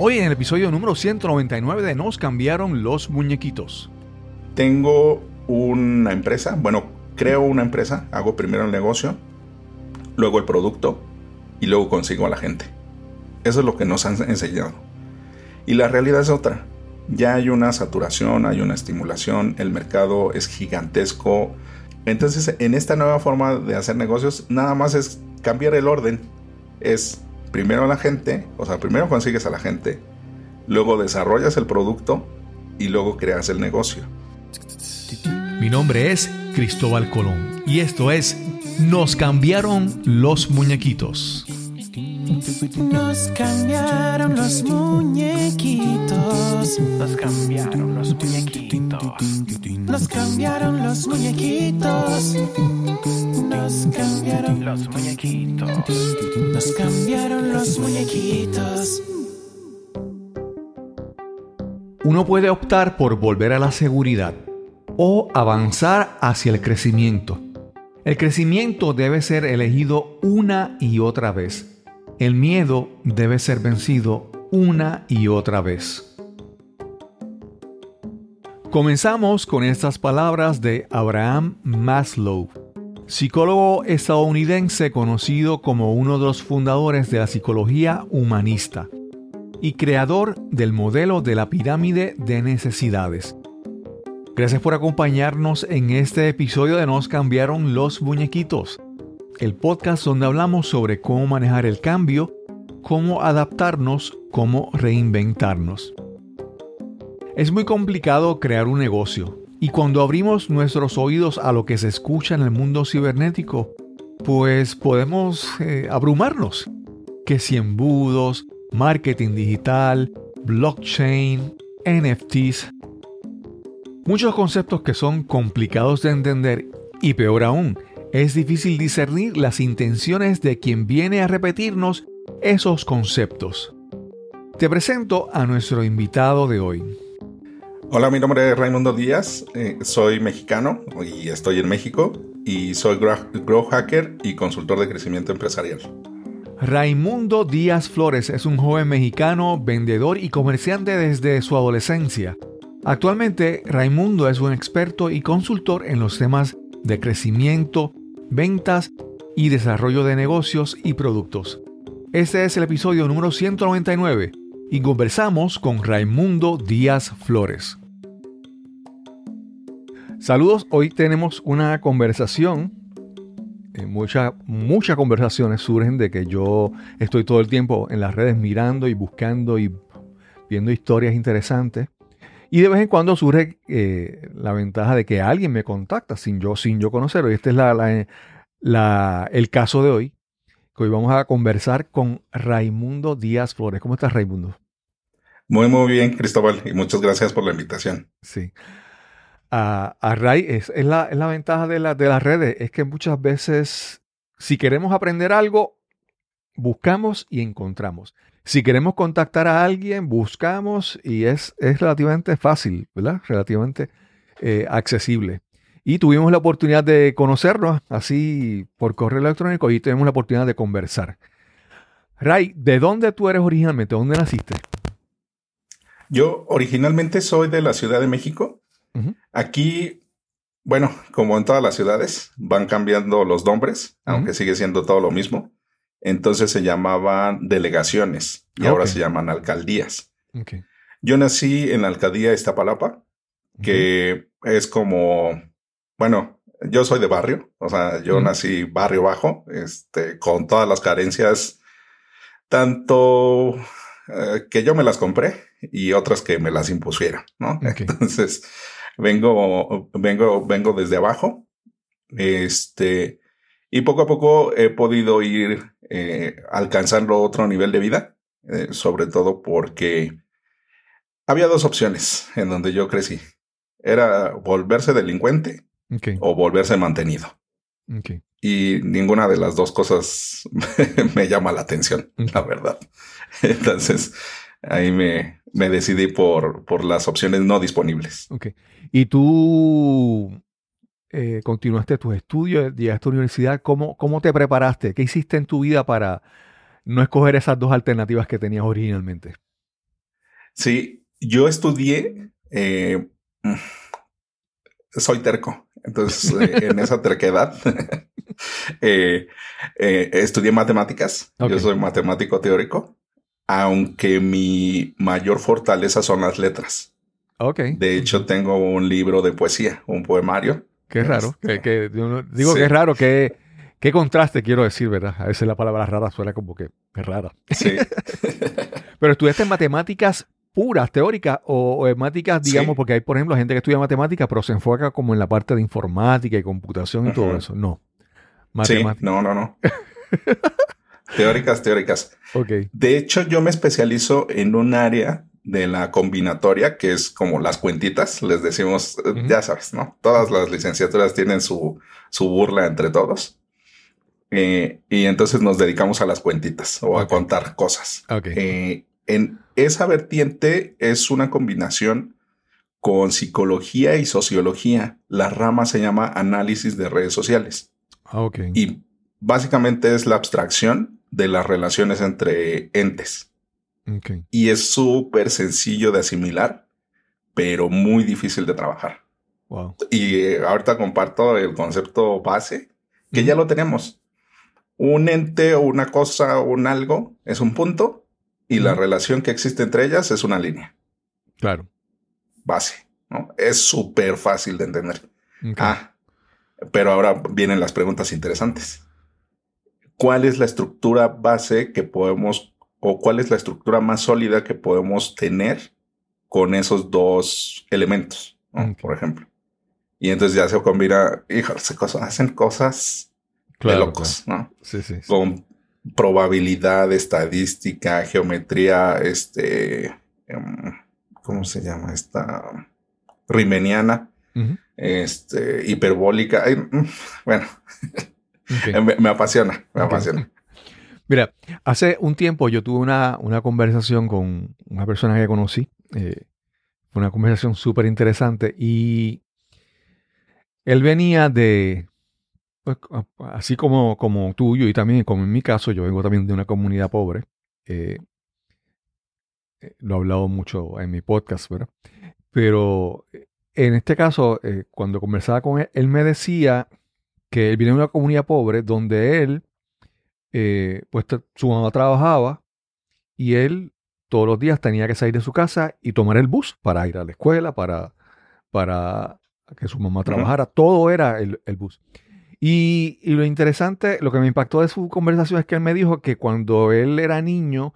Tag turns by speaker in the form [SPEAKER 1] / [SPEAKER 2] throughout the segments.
[SPEAKER 1] Hoy en el episodio número 199 de Nos cambiaron los muñequitos.
[SPEAKER 2] Tengo una empresa, bueno, creo una empresa, hago primero el negocio, luego el producto y luego consigo a la gente. Eso es lo que nos han enseñado. Y la realidad es otra. Ya hay una saturación, hay una estimulación, el mercado es gigantesco. Entonces, en esta nueva forma de hacer negocios, nada más es cambiar el orden. Es primero la gente, o sea, primero consigues a la gente, luego desarrollas el producto y luego creas el negocio.
[SPEAKER 1] Mi nombre es Cristóbal Colón y esto es Nos cambiaron los muñequitos.
[SPEAKER 3] Nos cambiaron los muñequitos.
[SPEAKER 4] Nos cambiaron los muñequitos.
[SPEAKER 3] Nos cambiaron los muñequitos. Nos cambiaron
[SPEAKER 4] Los muñequitos.
[SPEAKER 3] Nos cambiaron los muñequitos.
[SPEAKER 1] Uno puede optar por volver a la seguridad o avanzar hacia el crecimiento. El crecimiento debe ser elegido una y otra vez. El miedo debe ser vencido una y otra vez. Comenzamos con estas palabras de Abraham Maslow, psicólogo estadounidense conocido como uno de los fundadores de la psicología humanista y creador del modelo de la pirámide de necesidades. Gracias por acompañarnos en este episodio de Nos cambiaron los muñequitos, el podcast donde hablamos sobre cómo manejar el cambio, cómo adaptarnos, cómo reinventarnos. Es muy complicado crear un negocio y cuando abrimos nuestros oídos a lo que se escucha en el mundo cibernético, pues podemos eh, abrumarnos. Que si embudos, marketing digital, blockchain, NFTs. Muchos conceptos que son complicados de entender y peor aún, es difícil discernir las intenciones de quien viene a repetirnos esos conceptos. Te presento a nuestro invitado de hoy.
[SPEAKER 2] Hola, mi nombre es Raimundo Díaz, eh, soy mexicano y estoy en México y soy growth hacker y consultor de crecimiento empresarial.
[SPEAKER 1] Raimundo Díaz Flores es un joven mexicano, vendedor y comerciante desde su adolescencia. Actualmente, Raimundo es un experto y consultor en los temas de crecimiento, ventas y desarrollo de negocios y productos. Este es el episodio número 199 y conversamos con Raimundo Díaz Flores. Saludos, hoy tenemos una conversación eh, muchas muchas conversaciones surgen de que yo estoy todo el tiempo en las redes mirando y buscando y viendo historias interesantes. Y de vez en cuando surge eh, la ventaja de que alguien me contacta sin yo, sin yo conocerlo. Y este es la- el caso de hoy, que hoy vamos a conversar con Raimundo Díaz Flores. ¿Cómo estás, Raimundo?
[SPEAKER 2] Muy, muy bien, Cristóbal, y muchas gracias por la invitación.
[SPEAKER 1] Sí. A, a Ray, es, es la, es la ventaja de, la- de las redes, es que muchas veces, si queremos aprender algo, buscamos y encontramos. Si queremos contactar a alguien, buscamos y es, es relativamente fácil, ¿verdad? Relativamente eh, accesible. Y tuvimos la oportunidad de conocernos así por correo electrónico y tenemos la oportunidad de conversar. Ray, ¿de dónde tú eres originalmente? ¿Dónde naciste?
[SPEAKER 2] Yo originalmente soy de la Ciudad de México. Aquí, bueno, como en todas las ciudades, van cambiando los nombres, aunque sigue siendo todo lo mismo. Entonces se llamaban delegaciones y ahora se llaman alcaldías. Yo nací en la alcaldía Iztapalapa, que es como, bueno, yo soy de barrio, o sea, yo nací barrio bajo, este, con todas las carencias, tanto eh, que yo me las compré y otras que me las impusieron, ¿no? Entonces, vengo, vengo, vengo desde abajo, este, y poco a poco he podido ir eh, alcanzando otro nivel de vida, eh, sobre todo porque había dos opciones en donde yo crecí. Era volverse delincuente O volverse mantenido. Y ninguna de las dos cosas me llama la atención, la verdad. Entonces, ahí me, me decidí por, por las opciones no disponibles.
[SPEAKER 1] Ok. ¿Y tú eh, continuaste tus estudios, llegaste a la universidad? ¿Cómo, ¿Cómo te preparaste? ¿Qué hiciste en tu vida para no escoger esas dos alternativas que tenías originalmente?
[SPEAKER 2] Sí, yo estudié, eh, soy terco, entonces eh, en esa terquedad eh, eh, estudié matemáticas, yo soy matemático teórico, aunque mi mayor fortaleza son las letras.
[SPEAKER 1] Ok.
[SPEAKER 2] De hecho, tengo un libro de poesía, un poemario.
[SPEAKER 1] Qué raro. Que, que- digo
[SPEAKER 2] Sí.
[SPEAKER 1] que es raro, que qué contraste quiero decir, ¿verdad? A veces la palabra rara suena como que es rara.
[SPEAKER 2] Sí,
[SPEAKER 1] Pero estudiaste matemáticas puras, teóricas, o, o digamos,
[SPEAKER 2] Sí.
[SPEAKER 1] porque hay, por ejemplo, gente que estudia matemáticas, pero se enfoca como en la parte de informática y computación y todo
[SPEAKER 2] Ujú.
[SPEAKER 1] eso. No.
[SPEAKER 2] sí,
[SPEAKER 1] Matemáticas.
[SPEAKER 2] no, no, no. teóricas, teóricas.
[SPEAKER 1] Ok.
[SPEAKER 2] De hecho, yo me especializo en un área de la combinatoria, que es como las cuentitas, les decimos, eh,
[SPEAKER 1] Ujú.
[SPEAKER 2] ya sabes, ¿no? Todas las licenciaturas tienen su, su burla entre todos. Eh, y entonces nos dedicamos a las cuentitas o a
[SPEAKER 1] Ok.
[SPEAKER 2] contar cosas.
[SPEAKER 1] Ok.
[SPEAKER 2] Eh, en esa vertiente es una combinación con psicología y sociología. La rama se llama análisis de redes sociales
[SPEAKER 1] Ah, ok.
[SPEAKER 2] y básicamente es la abstracción de las relaciones entre entes.
[SPEAKER 1] Ok.
[SPEAKER 2] Y es súper sencillo de asimilar, pero muy difícil de trabajar.
[SPEAKER 1] Wow.
[SPEAKER 2] Y eh, ahorita comparto el concepto base, que ya lo tenemos. Un ente o una cosa o un algo es un punto y la relación que existe entre ellas es una línea
[SPEAKER 1] Claro.
[SPEAKER 2] base. ¿no? Es súper fácil de entender. Ah, pero ahora vienen las preguntas interesantes. ¿Cuál es la estructura base que podemos, o cuál es la estructura más sólida que podemos tener con esos dos elementos, por ejemplo? Y entonces ya se combina, híjole, se hacen cosas
[SPEAKER 1] Claro,
[SPEAKER 2] de locos, ¿no?
[SPEAKER 1] Sí, sí. sí.
[SPEAKER 2] Con probabilidad, estadística, geometría, este, em, ¿cómo se llama? Esta rimeniana este, hiperbólica. Ay, mm, bueno, me, me apasiona, me apasiona.
[SPEAKER 1] Mira, hace un tiempo yo tuve una, una conversación con una persona que conocí. eh, fue una conversación súper interesante y él venía de, pues, a- así como, como tuyo y también como en mi caso, yo vengo también de una comunidad pobre. eh, eh, lo he hablado mucho en mi podcast, ¿verdad? Pero eh, en este caso, eh, cuando conversaba con él, él me decía que él viene de una comunidad pobre donde él eh, pues su mamá trabajaba y él todos los días tenía que salir de su casa y tomar el bus para ir a la escuela, para, para que su mamá trabajara. Todo era el, el bus. Y, y lo interesante, lo que me impactó de su conversación es que él me dijo que cuando él era niño,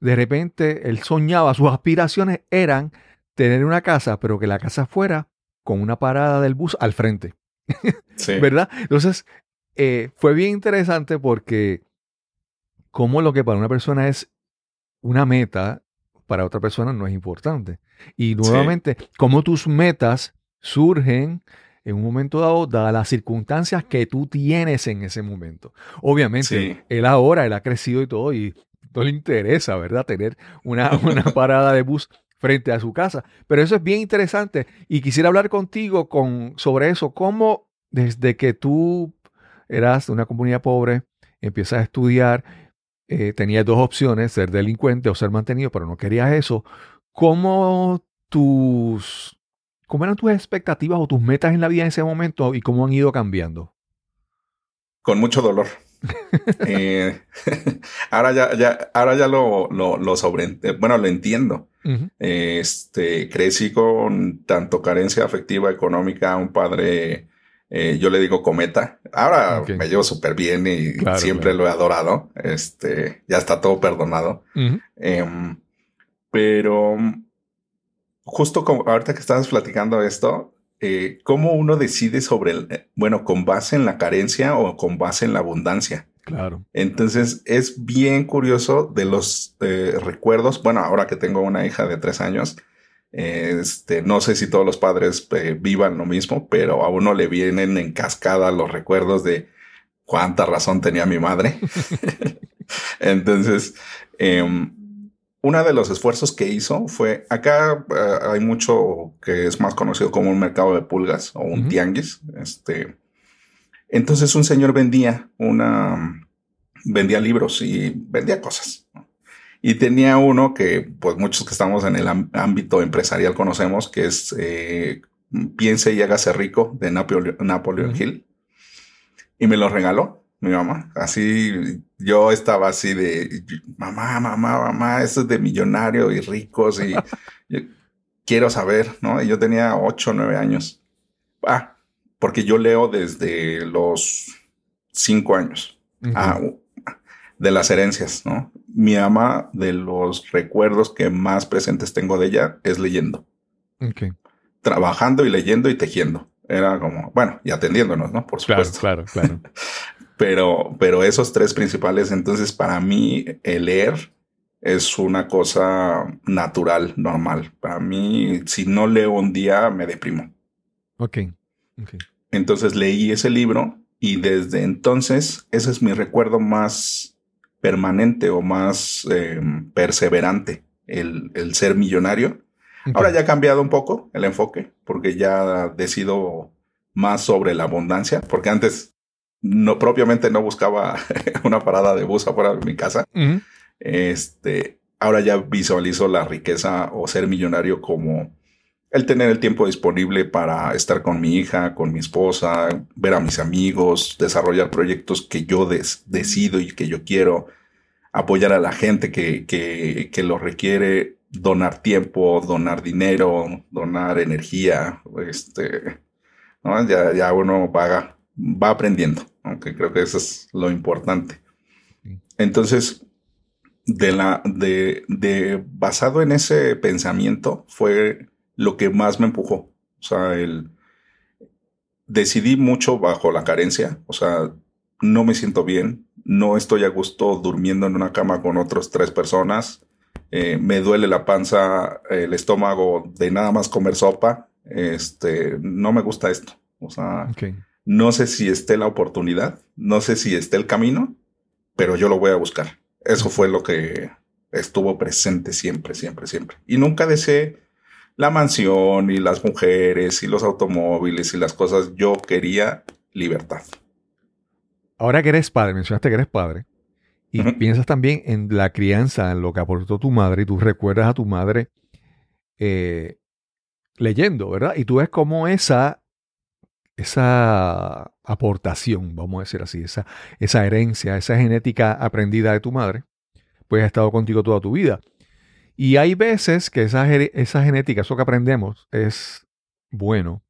[SPEAKER 1] de repente él soñaba, sus aspiraciones eran tener una casa, pero que la casa fuera con una parada del bus al frente.
[SPEAKER 2] Sí,
[SPEAKER 1] ¿verdad? Entonces, eh, fue bien interesante porque como lo que para una persona es una meta, para otra persona no es importante. Y nuevamente, cómo tus metas surgen en un momento dado, dadas las circunstancias que tú tienes en ese momento. Obviamente,
[SPEAKER 2] Sí.
[SPEAKER 1] él ahora, él ha crecido y todo, y no le interesa, ¿verdad? Tener una, una parada de bus frente a su casa. Pero eso es bien interesante y quisiera hablar contigo con, sobre eso, cómo desde que tú eras de una comunidad pobre, empiezas a estudiar, eh, tenías dos opciones, ser delincuente o ser mantenido, pero no querías eso, ¿cómo tus, cómo eran tus expectativas o tus metas en la vida en ese momento y cómo han ido cambiando?
[SPEAKER 2] con mucho dolor. Eh, ahora ya, ya, ahora ya lo, lo, lo sobre, eh, bueno, lo entiendo. Este, crecí con tanto carencia afectiva, económica, un padre, eh, yo le digo cometa. Ahora me llevo súper bien y
[SPEAKER 1] Claro,
[SPEAKER 2] siempre
[SPEAKER 1] claro.
[SPEAKER 2] lo he adorado. Este, ya está todo perdonado. Em, pero justo como ahorita que estabas platicando esto, eh, ¿cómo uno decide sobre el, eh, bueno, con base en la carencia o con base en la abundancia?
[SPEAKER 1] claro.
[SPEAKER 2] Entonces es bien curioso de los eh, recuerdos. Bueno, ahora que tengo una hija de tres años, este, no sé si todos los padres eh, vivan lo mismo, pero a uno le vienen en cascada los recuerdos de cuánta razón tenía mi madre. Entonces, em, uno de los esfuerzos que hizo fue, acá eh, hay mucho que es más conocido como un mercado de pulgas o un tianguis. Este, entonces un señor vendía una, vendía libros y vendía cosas. Y tenía uno que, pues muchos que estamos en el ámbito empresarial conocemos, que es eh, Piense y hágase rico de Napoleon, Hill. Y me lo regaló mi mamá. Así yo estaba así de, mamá, mamá, mamá, esto es de millonario y ricos y quiero saber, ¿no? Y yo tenía ocho, nueve años. Ah, porque yo leo desde los cinco años. Ah, de las herencias, ¿no? Mi mamá, de los recuerdos que más presentes tengo de ella, es leyendo. Trabajando y leyendo y tejiendo. Era como, bueno, y atendiéndonos, ¿no? Por supuesto.
[SPEAKER 1] Claro, claro,
[SPEAKER 2] pero, pero esos tres principales, entonces para mí el leer es una cosa natural, normal. Para mí, si no leo un día, me deprimo.
[SPEAKER 1] Ok.
[SPEAKER 2] Entonces leí ese libro y desde entonces ese es mi recuerdo más permanente o más em, perseverante, el, ser millonario. Ahora ya ha cambiado un poco el enfoque, porque ya decido más sobre la abundancia, porque antes no propiamente no buscaba una parada de bus afuera de mi casa. Este, ahora ya visualizo la riqueza o ser millonario como el tener el tiempo disponible para estar con mi hija, con mi esposa, ver a mis amigos, desarrollar proyectos que yo decido y que yo quiero, apoyar a la gente que, que, lo requiere, donar tiempo, donar dinero, donar energía, este, ya, ya uno va, va aprendiendo, aunque creo que eso es lo importante. Entonces, de la, de, de, basado en ese pensamiento fue lo que más me empujó. O sea, el, decidí mucho bajo la carencia. O sea, no me siento bien, no estoy a gusto durmiendo en una cama con otras tres personas. Eh, me duele la panza, el estómago de nada más comer sopa. Este, no me gusta esto. O sea, no sé si esté la oportunidad, no sé si esté el camino, pero yo lo voy a buscar. Eso fue lo que estuvo presente siempre, siempre, siempre. Y nunca deseé la mansión y las mujeres y los automóviles y las cosas. Yo quería libertad.
[SPEAKER 1] Ahora que eres padre, mencionaste que eres padre, y piensas también en la crianza, en lo que aportó tu madre, y tú recuerdas a tu madre eh, leyendo, ¿verdad? Y tú ves cómo esa, esa aportación, vamos a decir así, esa, esa herencia, esa genética aprendida de tu madre, pues ha estado contigo toda tu vida. Y hay veces que esa, esa genética, eso que aprendemos, es bueno.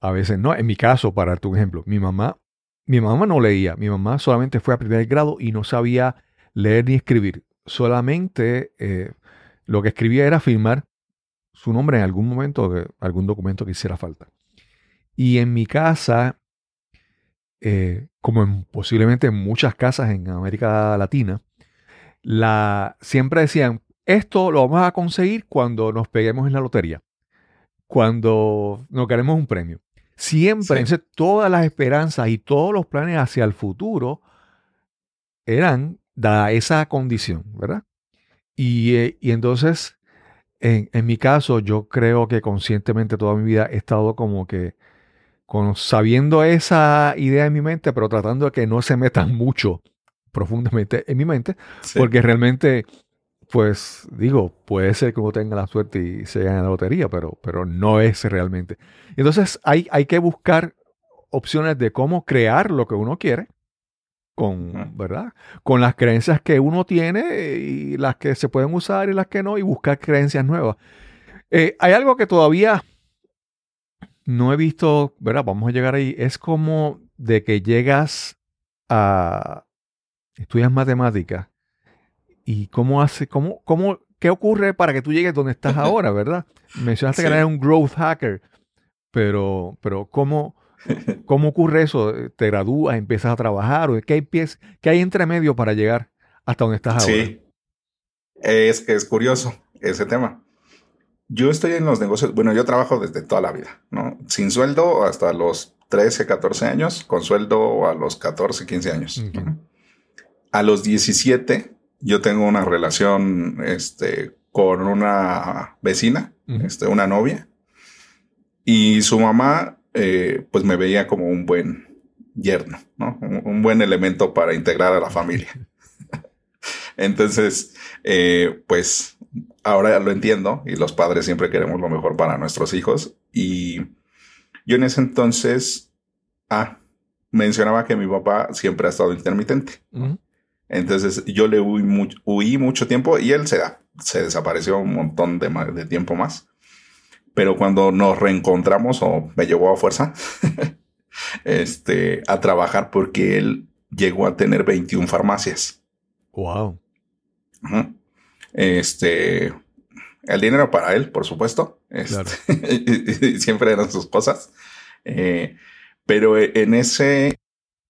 [SPEAKER 1] A veces no. En mi caso, para un ejemplo, mi mamá, mi mamá no leía. Mi mamá solamente fue a primer grado y no sabía leer ni escribir. Solamente eh, lo que escribía era firmar su nombre en algún momento de algún documento que hiciera falta. Y en mi casa, eh, como en, posiblemente en muchas casas en América Latina, la, siempre decían, esto lo vamos a conseguir cuando nos peguemos en la lotería, cuando nos queremos un premio. Siempre, todas las esperanzas y todos los planes hacia el futuro eran da esa condición, ¿verdad? Y, eh, entonces, en, mi caso, yo creo que conscientemente toda mi vida he estado como que con, sabiendo esa idea en mi mente, pero tratando de que no se metan mucho profundamente en mi mente, porque realmente pues digo, puede ser que uno tenga la suerte y se gane la lotería, pero, pero no es realmente. Entonces hay, hay que buscar opciones de cómo crear lo que uno quiere con, ¿verdad? Con las creencias que uno tiene y las que se pueden usar y las que no, y buscar creencias nuevas. Eh, hay algo que todavía no he visto, ¿verdad? Vamos a llegar ahí. Es como de que llegas a, estudias matemáticas ¿Y cómo hace, cómo, cómo, qué ocurre para que tú llegues donde estás ahora, verdad? Mencionaste que eres un growth hacker, pero, pero ¿cómo, ¿cómo ocurre eso? ¿Te gradúas, empiezas a trabajar? ¿O qué hay, pies, qué hay entre medio para llegar hasta donde estás ahora? Sí,
[SPEAKER 2] es que es curioso ese tema. Yo estoy en los negocios, bueno, yo trabajo desde toda la vida, ¿no? Sin sueldo hasta los 13, 14 años, con sueldo a los 14, 15 años. A los 17 yo tengo una relación este, con una vecina, este, una novia, y su mamá eh, pues me veía como un buen yerno, ¿no? Un, buen elemento para integrar a la familia. Entonces, eh, pues ahora lo entiendo y los padres siempre queremos lo mejor para nuestros hijos. Y yo en ese entonces, ah, mencionaba que mi papá siempre ha estado intermitente. Entonces yo le huí, mucho, huí mucho tiempo y él se, se desapareció un montón de, de tiempo más. Pero cuando nos reencontramos o me llevó a fuerza este, a trabajar porque él llegó a tener 21 farmacias.
[SPEAKER 1] Wow.
[SPEAKER 2] Este, el dinero para él, por supuesto. Este,
[SPEAKER 1] Claro.
[SPEAKER 2] siempre eran sus cosas. Eh, pero en ese,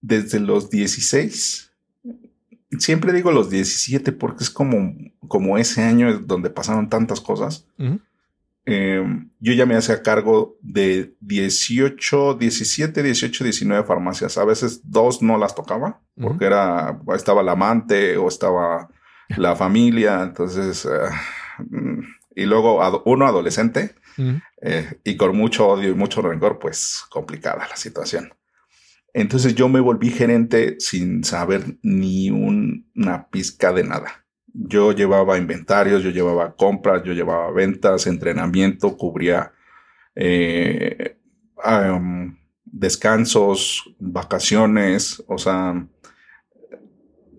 [SPEAKER 2] desde los 16, siempre digo los 17 porque es como, como ese año donde pasaron tantas cosas. Eh, yo ya me hacía cargo de 18, 17, 18, 19 farmacias. A veces dos no las tocaba porque era, estaba la amante o estaba la familia. Entonces, eh, mm, y luego uno adolescente eh, y con mucho odio y mucho rencor, pues complicada la situación. Entonces yo me volví gerente sin saber ni un- una pizca de nada. Yo llevaba inventarios, yo llevaba compras, yo llevaba ventas, entrenamiento, cubría eh, descansos, vacaciones, o sea,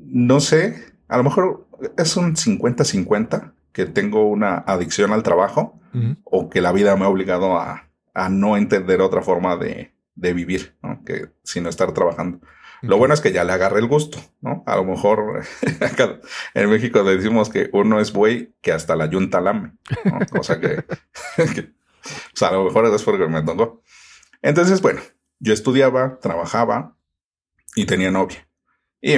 [SPEAKER 2] no sé, a lo mejor es un 50-50 que tengo una adicción al trabajo o que la vida me ha obligado a, a no entender otra forma de, de vivir, ¿no? Que sino estar trabajando. Lo bueno es que ya le agarré el gusto, ¿no? A lo mejor acá en México decimos que uno es buey que hasta la yunta lame, ¿no? Cosa que, que, o sea, a lo mejor es porque me tocó. Entonces, bueno, yo estudiaba, trabajaba y tenía novia. Y,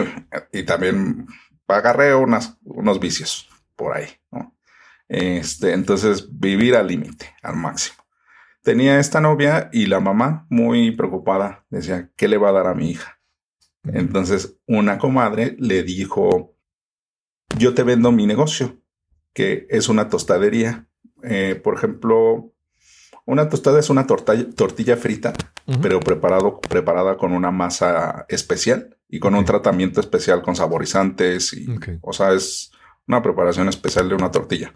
[SPEAKER 2] y también agarré unas, unos vicios por ahí, ¿no? Este, entonces vivir al límite, al máximo. Tenía esta novia y la mamá muy preocupada decía, ¿qué le va a dar a mi hija? Entonces una comadre le dijo, yo te vendo mi negocio, que es una tostadería. Eh, por ejemplo, una tostada es una tortilla, tortilla frita, pero preparado, preparada con una masa especial y con un
[SPEAKER 1] Ok.
[SPEAKER 2] tratamiento especial con saborizantes. Y,
[SPEAKER 1] Ok.
[SPEAKER 2] O sea, es una preparación especial de una tortilla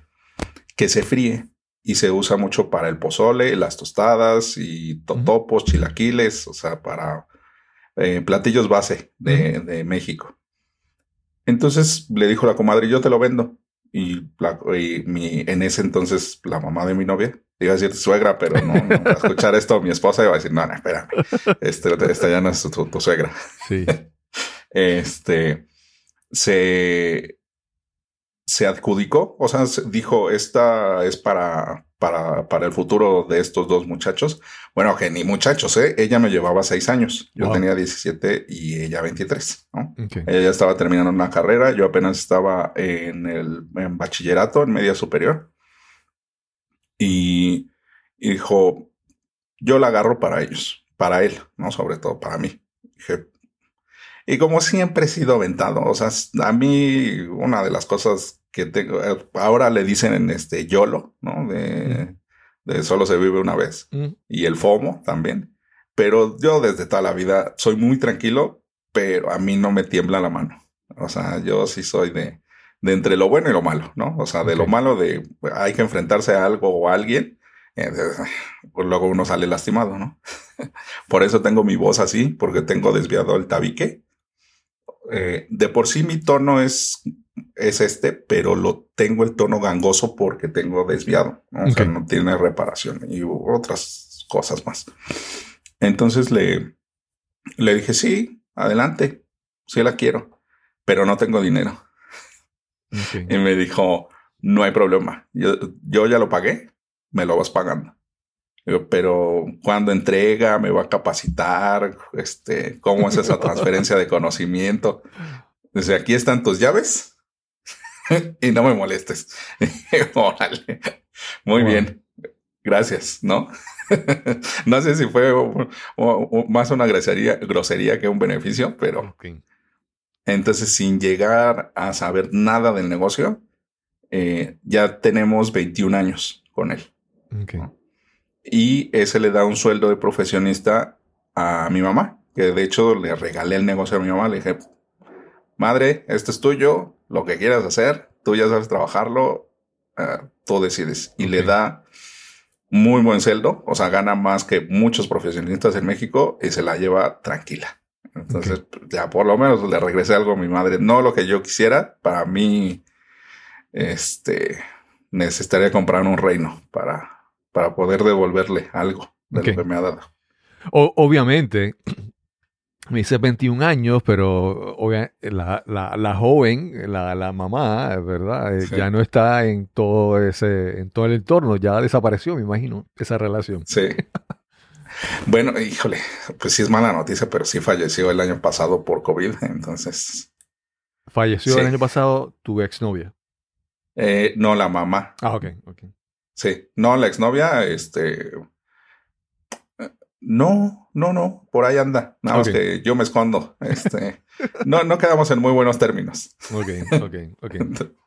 [SPEAKER 2] que se fríe y se usa mucho para el pozole, las tostadas y totopos, chilaquiles, o sea, para eh, platillos base de, de México. Entonces le dijo la comadre, yo te lo vendo. Y, la- y mi, en ese entonces la mamá de mi novia, iba a decir suegra, pero no, no, a escuchar esto mi esposa iba a decir, no, no, espérame, este, esta ya no es tu, tu suegra
[SPEAKER 1] Sí.
[SPEAKER 2] este se se adjudicó, o sea, se dijo, esta es para, para, para el futuro de estos dos muchachos. Bueno, que ni muchachos, ¿eh? Ella me llevaba seis años. Yo
[SPEAKER 1] Wow.
[SPEAKER 2] tenía 17 y ella 23, ¿no?
[SPEAKER 1] Ok.
[SPEAKER 2] Ella ya estaba terminando una carrera, yo apenas estaba en el en bachillerato, en media superior. Y, y dijo, yo la agarro para ellos, para él, ¿no? Sobre todo para mí. Dije, y como siempre he sido aventado, o sea, a mí una de las cosas que tengo, ahora le dicen en este YOLO, ¿no? De, de solo se vive una vez
[SPEAKER 1] Mm,
[SPEAKER 2] y el FOMO también. Pero yo desde toda la vida soy muy tranquilo, pero a mí no me tiembla la mano. O sea, yo sí soy de, de entre lo bueno y lo malo, ¿no? O sea, de lo malo de hay que enfrentarse a algo o a alguien, eh, pues luego uno sale lastimado, ¿no? por eso tengo mi voz así, porque tengo desviado el tabique. Eh, de por sí mi tono es, es este, pero lo tengo el tono gangoso porque tengo desviado, ¿no? O sea, no tiene reparación y otras cosas más. Entonces le, le dije, sí, adelante, sí la quiero, pero no tengo dinero. Y me dijo, no hay problema, yo, yo ya lo pagué, me lo vas pagando. Pero cuando entrega, me va a capacitar, este, cómo es esa transferencia de conocimiento. Dice, aquí están tus llaves y no me molestes. Órale, muy
[SPEAKER 1] Wow.
[SPEAKER 2] bien, gracias, ¿no? no sé si fue o- o- o más una grosería, grosería que un beneficio, pero entonces, sin llegar a saber nada del negocio, eh, ya tenemos 21 años con él.
[SPEAKER 1] Ok.
[SPEAKER 2] Y ese le da un sueldo de profesionista a mi mamá, que de hecho le regalé el negocio a mi mamá. Le dije, madre, esto es tuyo, lo que quieras hacer, tú ya sabes trabajarlo, uh, tú decides. Y le da muy buen celdo, o sea, gana más que muchos profesionistas en México y se la lleva tranquila. Entonces, okay. ya por lo menos le regresé algo a mi madre. No lo que yo quisiera, para mí, este, necesitaría comprar un reino para, para poder devolverle algo de okay. lo que me ha dado.
[SPEAKER 1] O, obviamente, me dice 21 años, pero la, la, la joven, la, la, mamá, ¿verdad? Sí. Ya no está en todo ese, en todo el entorno, ya desapareció, me imagino, esa relación.
[SPEAKER 2] Sí. bueno, híjole, pues sí es mala noticia, pero sí falleció el año pasado por COVID, entonces.
[SPEAKER 1] ¿Falleció sí. el año pasado tu exnovia?
[SPEAKER 2] Eh, no, la mamá.
[SPEAKER 1] Ah, ok, ok.
[SPEAKER 2] Sí, no, la exnovia, este, no, no, no, por ahí anda. Nada okay. más que yo me escondo. Este, no, no quedamos en muy buenos términos.
[SPEAKER 1] Ok, ok, ok.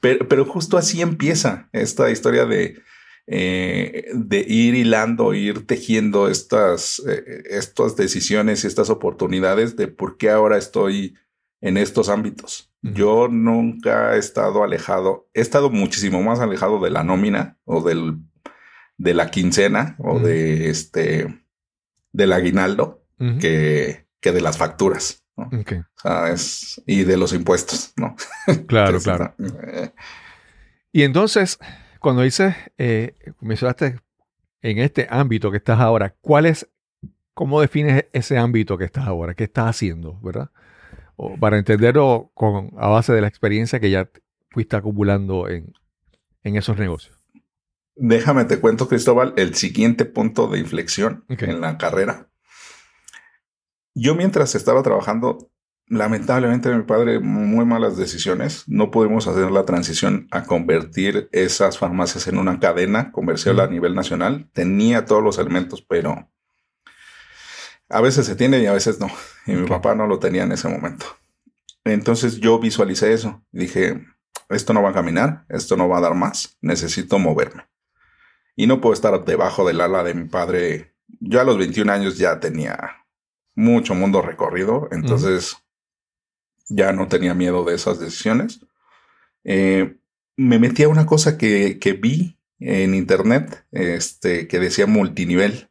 [SPEAKER 2] Pero, pero justo así empieza esta historia de, eh, de ir hilando, ir tejiendo estas, eh, estas decisiones y estas oportunidades de por qué ahora estoy en estos ámbitos. Yo nunca he estado alejado, he estado muchísimo más alejado de la nómina o del de la quincena o uh -huh. de este del aguinaldo uh -huh. que, que, de las facturas. ¿no?
[SPEAKER 1] Okay.
[SPEAKER 2] O sea, es, y de los impuestos, ¿no?
[SPEAKER 1] Claro, claro. Eh. Y entonces, cuando dices, eh, mencionaste en este ámbito que estás ahora, ¿cuál es, cómo defines ese ámbito que estás ahora? ¿Qué estás haciendo, verdad? O para entenderlo con, a base de la experiencia que ya fuiste acumulando en, en esos negocios.
[SPEAKER 2] Déjame te cuento, Cristóbal, el siguiente punto de inflexión okay. en la carrera. Yo mientras estaba trabajando, lamentablemente mi padre, muy malas decisiones, no pudimos hacer la transición a convertir esas farmacias en una cadena comercial mm. a nivel nacional. Tenía todos los elementos, pero a veces se tiene y a veces no. Y mi papá no lo tenía en ese momento. Entonces yo visualicé eso. Dije, esto no va a caminar, esto no va a dar más, necesito moverme y no puedo estar debajo del ala de mi padre. Yo a los 21 años ya tenía mucho mundo recorrido, entonces ya no tenía miedo de esas decisiones. Eh, me metí a una cosa que, que, vi en internet, este, que decía multinivel.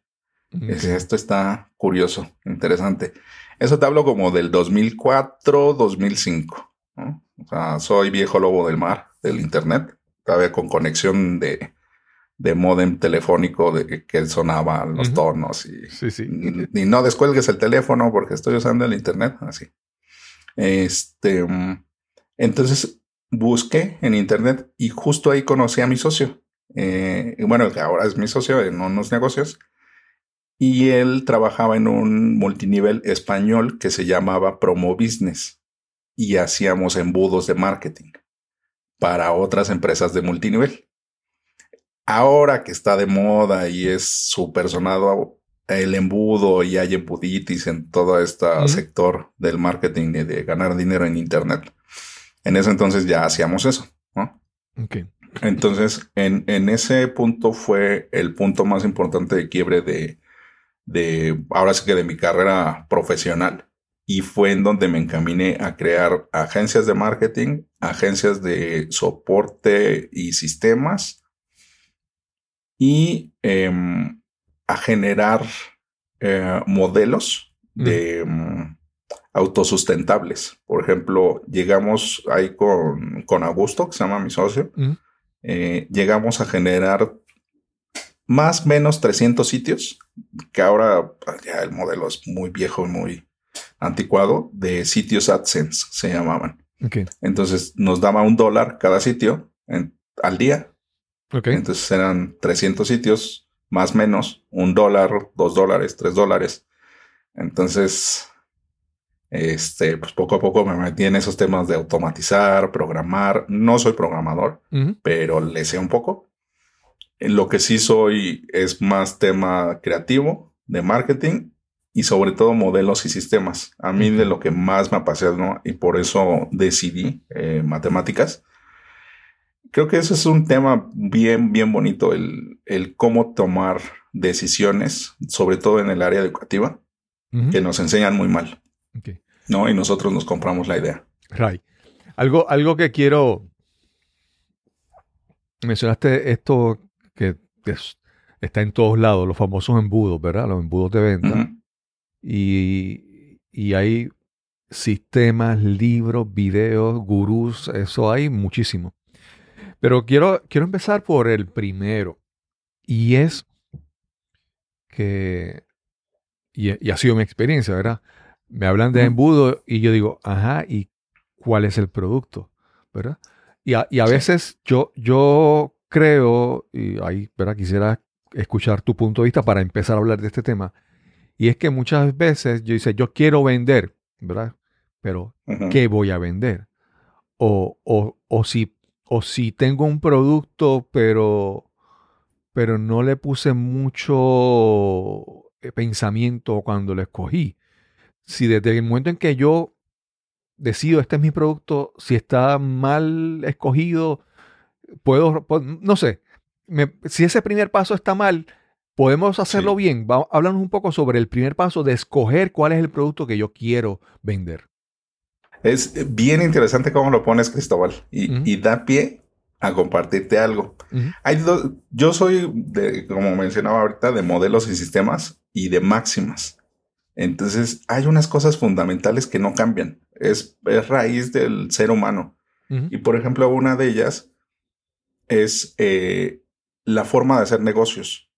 [SPEAKER 2] Okay. Esto está curioso, interesante. Eso te hablo como del 2004, 2005. ¿no? O sea, soy viejo lobo del mar, del internet, todavía con conexión de, de modem telefónico de que sonaba los uh -huh. tonos y,
[SPEAKER 1] sí, sí.
[SPEAKER 2] y, no descuelgues el teléfono porque estoy usando el internet, así. Este, entonces busqué en internet y justo ahí conocí a mi socio. Eh, bueno, que ahora es mi socio en unos negocios. Y él trabajaba en un multinivel español que se llamaba Promo Business y hacíamos embudos de marketing para otras empresas de multinivel ahora que está de moda y es súper sonado el embudo y hay embuditis en todo este sector del marketing y de ganar dinero en Internet. En ese entonces ya hacíamos eso, ¿no?
[SPEAKER 1] Okay.
[SPEAKER 2] Entonces, en, en, ese punto fue el punto más importante de quiebre de, de, ahora sí que de mi carrera profesional. Y fue en donde me encaminé a crear agencias de marketing, agencias de soporte y sistemas, y eh, a generar eh, modelos mm. de um, autosustentables. Por ejemplo, llegamos ahí con, con Augusto, que se llama mi socio, mm. eh, llegamos a generar más o menos 300 sitios, que ahora pues, ya el modelo es muy viejo y muy anticuado, de sitios AdSense se llamaban.
[SPEAKER 1] Okay.
[SPEAKER 2] Entonces nos daba un dólar cada sitio en, al día
[SPEAKER 1] Okay.
[SPEAKER 2] Entonces eran 300 sitios, más o menos, un dólar, dos dólares, tres dólares. Entonces, este, pues poco a poco me metí en esos temas de automatizar, programar. No soy programador, uh -huh. pero le sé un poco. Lo que sí soy es más tema creativo, de marketing y sobre todo modelos y sistemas. A mí de lo que más me apasiona y por eso decidí eh, matemáticas creo que ese es un tema bien, bien bonito, el, el cómo tomar decisiones, sobre todo en el área educativa, uh -huh. que nos enseñan muy mal.
[SPEAKER 1] Okay.
[SPEAKER 2] ¿no? Y nosotros nos compramos la idea.
[SPEAKER 1] Right. Algo, algo que quiero. Mencionaste esto que, que es- está en todos lados, los famosos embudos, ¿verdad? Los embudos de venta. Y, y hay sistemas, libros, videos, gurús, eso hay muchísimo. Pero quiero, quiero empezar por el primero. Y es que, y, y ha sido mi experiencia, ¿verdad? Me hablan de embudo y yo digo, ajá, ¿y cuál es el producto? ¿Verdad? Y a, y a
[SPEAKER 2] Sí.
[SPEAKER 1] veces yo, yo creo, y ahí, ¿verdad? Quisiera escuchar tu punto de vista para empezar a hablar de este tema. Y es que muchas veces yo dice, yo quiero vender, ¿verdad? Pero. ¿qué voy a vender? O, o, o, si, o si tengo un producto, pero, pero no le puse mucho eh, pensamiento cuando lo escogí. Si desde el momento en que yo decido, este es mi producto, si está mal escogido, puedo, no sé, me- si ese primer paso está mal, podemos hacerlo
[SPEAKER 2] Sí.
[SPEAKER 1] bien. Va, háblanos un poco sobre el primer paso de escoger cuál es el producto que yo quiero vender.
[SPEAKER 2] Es bien interesante cómo lo pones, Cristóbal, y, da pie a compartirte algo. Hay dos- yo soy, de, como mencionaba ahorita, de modelos y sistemas y de máximas. Entonces, hay unas cosas fundamentales que no cambian. Es, es raíz del ser humano. Y por ejemplo, una de ellas es eh, la forma de hacer negocios.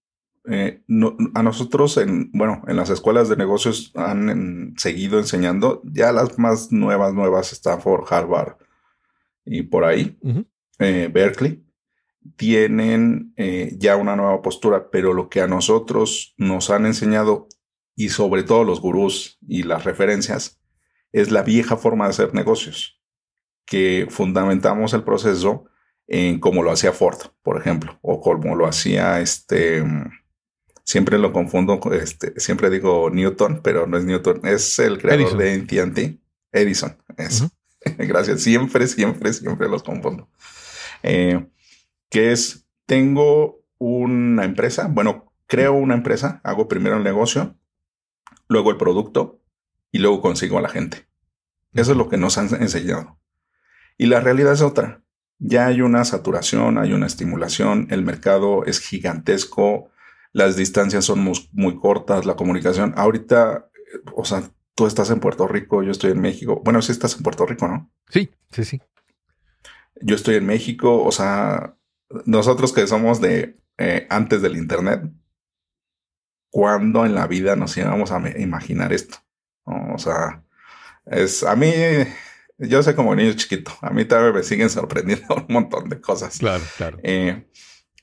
[SPEAKER 2] Eh, no- a nosotros, en, bueno, en las escuelas de negocios han en- seguido enseñando, ya las más nuevas, nuevas, Stanford, Harvard y por ahí, eh, Berkeley, tienen eh, ya una nueva postura, pero lo que a nosotros nos han enseñado, y sobre todo los gurús y las referencias, es la vieja forma de hacer negocios, que fundamentamos el proceso en como lo hacía Ford, por ejemplo, o como lo hacía este, siempre lo confundo, con este, siempre digo Newton, pero no es Newton, es el creador
[SPEAKER 1] Edison.
[SPEAKER 2] de AT&T, Edison, eso. Gracias, siempre, siempre, siempre los confundo. Eh, que es, tengo una empresa, bueno, creo una empresa, hago primero el negocio, luego el producto y luego consigo a la gente. Eso es lo que nos han enseñado. Y la realidad es otra. Ya hay una saturación, hay una estimulación, el mercado es gigantesco, las distancias son mus- muy cortas, la comunicación. Ahorita, eh, o sea, tú estás en Puerto Rico, yo estoy en México. Bueno, sí estás en Puerto Rico, ¿no?
[SPEAKER 1] Sí, sí, sí.
[SPEAKER 2] Yo estoy en México, o sea, nosotros que somos de eh, antes del Internet, ¿cuándo en la vida nos íbamos a imaginar esto? O sea, es a mí, yo soy como niño chiquito, a mí todavía me siguen sorprendiendo un montón de cosas.
[SPEAKER 1] Claro, claro.
[SPEAKER 2] Eh,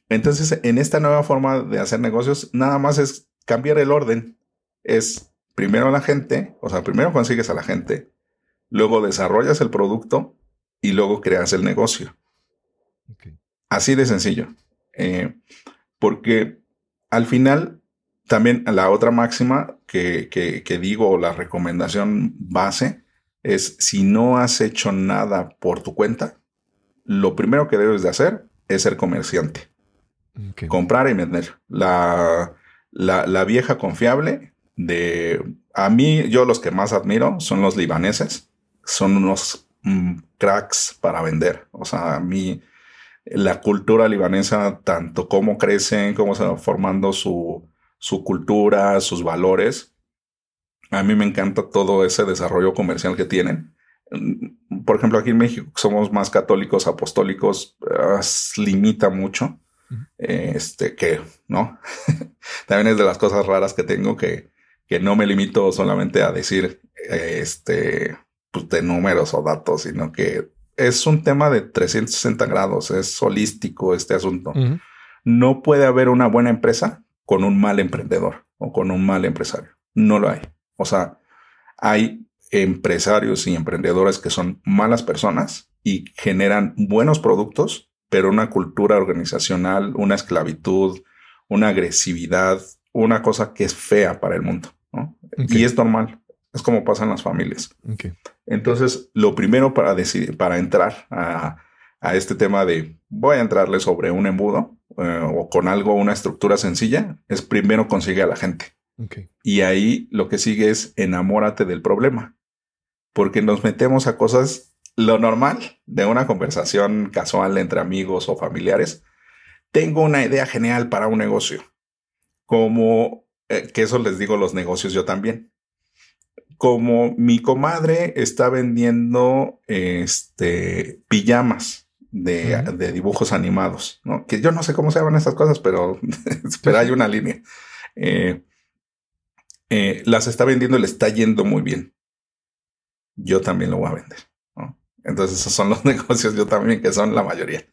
[SPEAKER 2] entonces, en esta nueva forma de hacer negocios, nada más es cambiar el orden. Es primero la gente, o sea, primero consigues a la gente, luego desarrollas el producto y luego creas el negocio. Así de sencillo. Eh, porque al final, también la otra máxima que, que, que digo, o la recomendación base, es si no has hecho nada por tu cuenta, lo primero que debes de hacer es ser comerciante comprar y vender. La, la, la vieja confiable de... A mí, yo los que más admiro son los libaneses. Son unos mm, cracks para vender. O sea, a mí la cultura libanesa, tanto cómo crecen, cómo se va formando su, su cultura, sus valores. A mí me encanta todo ese desarrollo comercial que tienen. Por ejemplo, aquí en México somos más católicos, apostólicos, limita mucho este, que, ¿no? También es de las cosas raras que tengo que, que no me limito solamente a decir, este, pues de números o datos, sino que es un tema de 360 grados, es holístico este asunto. No puede haber una buena empresa con un mal emprendedor o con un mal empresario. No lo hay. O sea, hay empresarios y emprendedores que son malas personas y generan buenos productos, pero una cultura organizacional, una esclavitud, una agresividad, una cosa que es fea para el mundo. Y es normal. Es como pasa en las familias. Entonces, lo primero para decidir, para entrar a, a este tema de voy a entrarle sobre un embudo eh, o con algo, una estructura sencilla, es primero consigue a la gente. Y ahí lo que sigue es enamórate del problema. porque nos metemos a cosas lo normal de una conversación casual entre amigos o familiares. Tengo una idea genial para un negocio, como eh, que eso les digo los negocios yo también. Como mi comadre está vendiendo este pijamas de, dibujos animados, ¿no? Que yo no sé cómo se llaman esas cosas, pero, pero hay una línea. Eh, eh, las está vendiendo y le está yendo muy bien. Yo también lo voy a vender. ¿no? Entonces esos son los negocios yo también, que son la mayoría,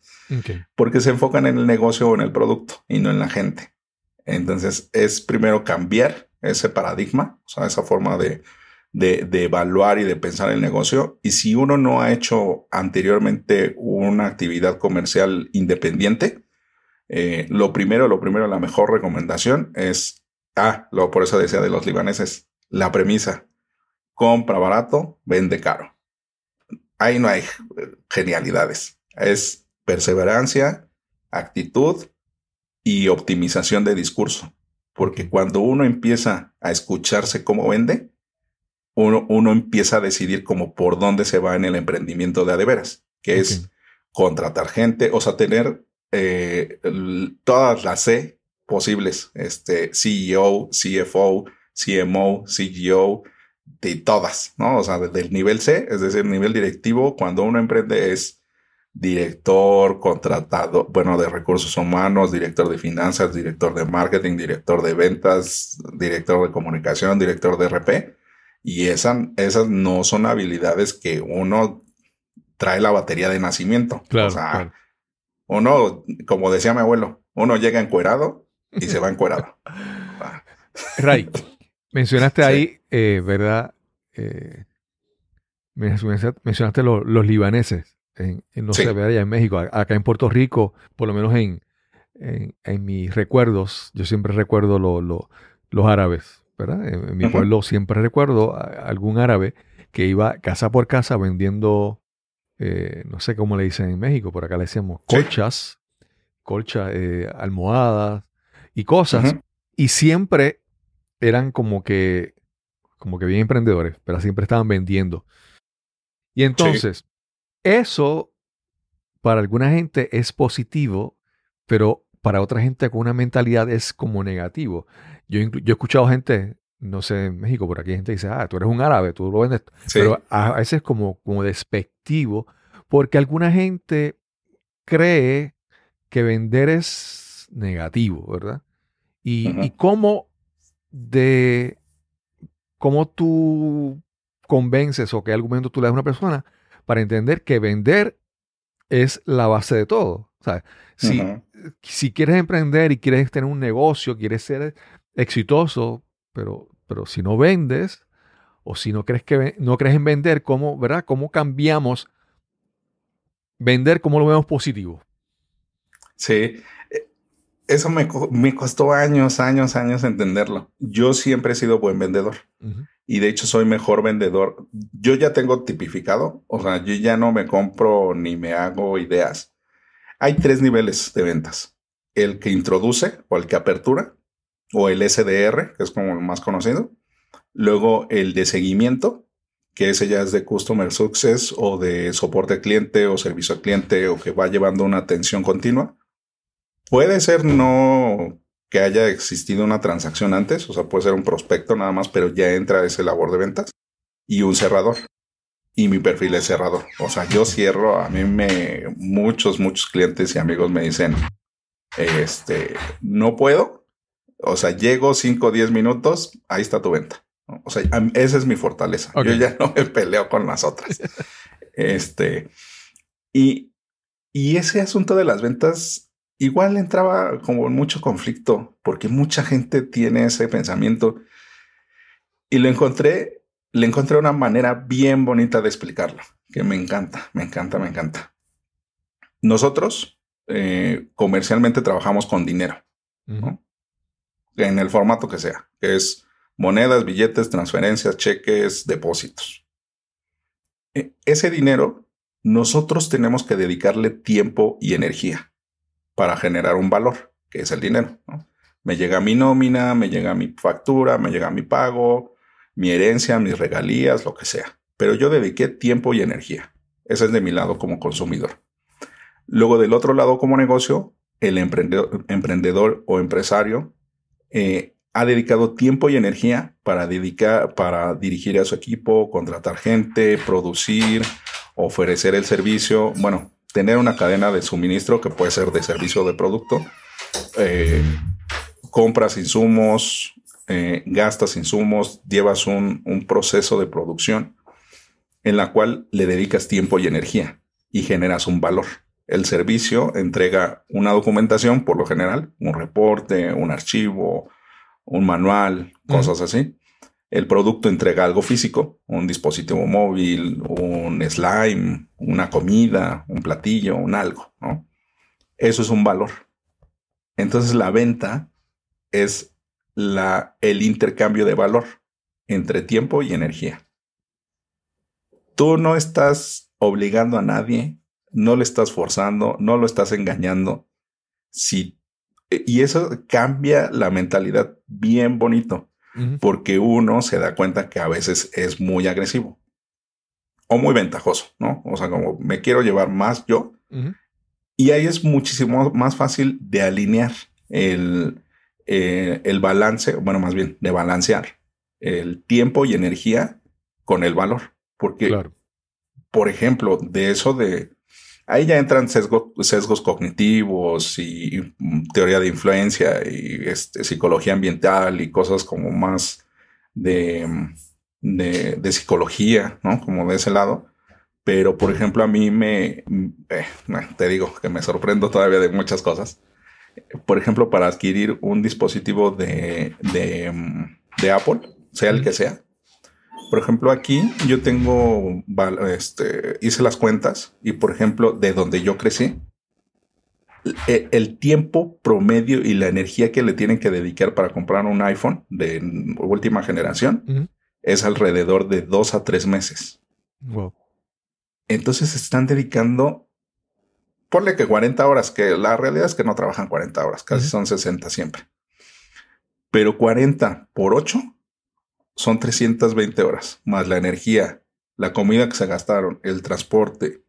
[SPEAKER 2] porque se enfocan en el negocio o en el producto y no en la gente. Entonces es primero cambiar ese paradigma, o sea, esa forma de, de, de evaluar y de pensar el negocio. Y si uno no ha hecho anteriormente una actividad comercial independiente, eh, lo primero, lo primero, la mejor recomendación es, ah, lo, por eso decía de los libaneses, la premisa, compra barato, vende caro. Ahí no hay genialidades, es perseverancia, actitud y optimización de discurso. Porque cuando uno empieza a escucharse cómo vende, uno, uno empieza a decidir como por dónde se va en el emprendimiento de a de veras, que es contratar gente, o sea, tener eh, todas las C posibles, este CEO, CFO, CMO, CGO, de todas, ¿no? O sea, desde el nivel C, es decir, nivel directivo, cuando uno emprende es director, contratado, bueno, de recursos humanos, director de finanzas, director de marketing, director de ventas, director de comunicación, director de RP. Y esa- esas no son habilidades que uno trae la batería de nacimiento.
[SPEAKER 1] Claro,
[SPEAKER 2] O sea,
[SPEAKER 1] claro.
[SPEAKER 2] uno, como decía mi abuelo, uno llega encuerado y se va encuerado. Ah,
[SPEAKER 1] Ray, mencionaste
[SPEAKER 2] Sí.
[SPEAKER 1] ahí, eh, ¿verdad? Eh, mencionaste, mencionaste lo- los libaneses, en, en- no
[SPEAKER 2] Sí.
[SPEAKER 1] sé, allá en México, acá en Puerto Rico, por lo menos en, en, en mis recuerdos, yo siempre recuerdo lo- lo- los árabes, ¿verdad? En, en mi pueblo siempre recuerdo a, a algún árabe que iba casa por casa vendiendo, eh, no sé cómo le dicen en México, por acá le decíamos
[SPEAKER 2] Sí.
[SPEAKER 1] colchas, colchas, eh, almohadas y cosas. Y siempre eran como que, como que bien emprendedores, pero siempre estaban vendiendo. Y entonces, eso para alguna gente es positivo, pero para otra gente con una mentalidad es como negativo. Yo, yo he escuchado gente, no sé, en México, por aquí gente dice, ah, tú eres un árabe, tú lo vendes.
[SPEAKER 2] Sí.
[SPEAKER 1] Pero a a veces como, como despectivo, porque alguna gente cree que vender es negativo, ¿verdad? Y, cómo de cómo tú convences o qué argumento tú le das a una persona para entender que vender es la base de todo. Si, si quieres emprender y quieres tener un negocio, quieres ser exitoso, pero, pero si no vendes o si no crees que no crees en vender, ¿cómo, verdad? ¿Cómo cambiamos vender? ¿Cómo lo vemos positivo?
[SPEAKER 2] Sí, Eh, eso me, me costó años, años, años entenderlo. Yo siempre he sido buen vendedor y de hecho soy mejor vendedor. Yo ya tengo tipificado, o sea, yo ya no me compro ni me hago ideas. Hay tres niveles de ventas. El que introduce o el que apertura o el SDR, que es como el más conocido. Luego el de seguimiento, que ese ya es de Customer Success o de soporte al cliente o servicio al cliente o que va llevando una atención continua. Puede ser no que haya existido una transacción antes, o sea, puede ser un prospecto nada más, pero ya entra ese labor de ventas y un cerrador. Y mi perfil es cerrador. O sea, yo cierro, a mí me, muchos, muchos clientes y amigos me dicen, este, no puedo. O sea, llego 5 o 10 minutos, ahí está tu venta. O sea, esa es mi fortaleza. Yo ya no me peleo con las otras. este, y, y ese asunto de las ventas igual entraba como en mucho conflicto, porque mucha gente tiene ese pensamiento. Y lo encontré, le encontré una manera bien bonita de explicarlo, que me encanta, me encanta, me encanta. Nosotros eh, comercialmente trabajamos con dinero en el formato que sea, que es monedas, billetes, transferencias, cheques, depósitos. E- Ese dinero nosotros tenemos que dedicarle tiempo y energía para generar un valor, que es el dinero. Me llega mi nómina, me llega mi factura, me llega mi pago, mi herencia, mis regalías, lo que sea. pero yo dediqué tiempo y energía. Ese es de mi lado como consumidor. Luego del otro lado como negocio, el emprendedor, emprendedor o empresario eh, ha dedicado tiempo y energía para, dedicar, para dirigir a su equipo, contratar gente, producir, ofrecer el servicio, bueno, tener una cadena de suministro que puede ser de servicio o de producto, eh, compras insumos, eh, gastas insumos, llevas un, un proceso de producción en la cual le dedicas tiempo y energía y generas un valor. El servicio entrega una documentación, por lo general, un reporte, un archivo, un manual, cosas así. El producto entrega algo físico, un dispositivo móvil, un slime, una comida, un platillo, un algo, ¿no? Eso es un valor. Entonces la venta es la, el intercambio de valor entre tiempo y energía. Tú no estás obligando a nadie no le estás forzando, no lo estás engañando. Sí. Y eso cambia la mentalidad bien bonito, porque uno se da cuenta que a veces es muy agresivo o muy ventajoso, ¿no? O sea, como me quiero llevar más yo. Y ahí es muchísimo más fácil de alinear el, eh, el balance, bueno, más bien de balancear el tiempo y energía con el valor. Porque, por ejemplo, de eso de, Ahí ya entran sesgos cognitivos y mm, teoría de influencia y este, psicología ambiental y cosas como más de, mm, de, psicología, ¿no? Como de ese lado. Pero, por ejemplo, a mí me, mm, eh, te digo que me sorprendo todavía de muchas cosas. Por ejemplo, para adquirir un dispositivo de, de Apple, sea el que sea, por ejemplo, aquí yo tengo, este, hice las cuentas y, por ejemplo, de donde yo crecí, e, el, tiempo promedio y la energía que le tienen que dedicar para comprar un iPhone de última generación es alrededor de dos a tres meses. Wow. Entonces están dedicando, ponle que 40 horas, que la realidad es que no trabajan 40 horas, casi son 60 siempre. Pero 40 por 8 son 320 horas, más la energía, la comida que se gastaron, el transporte,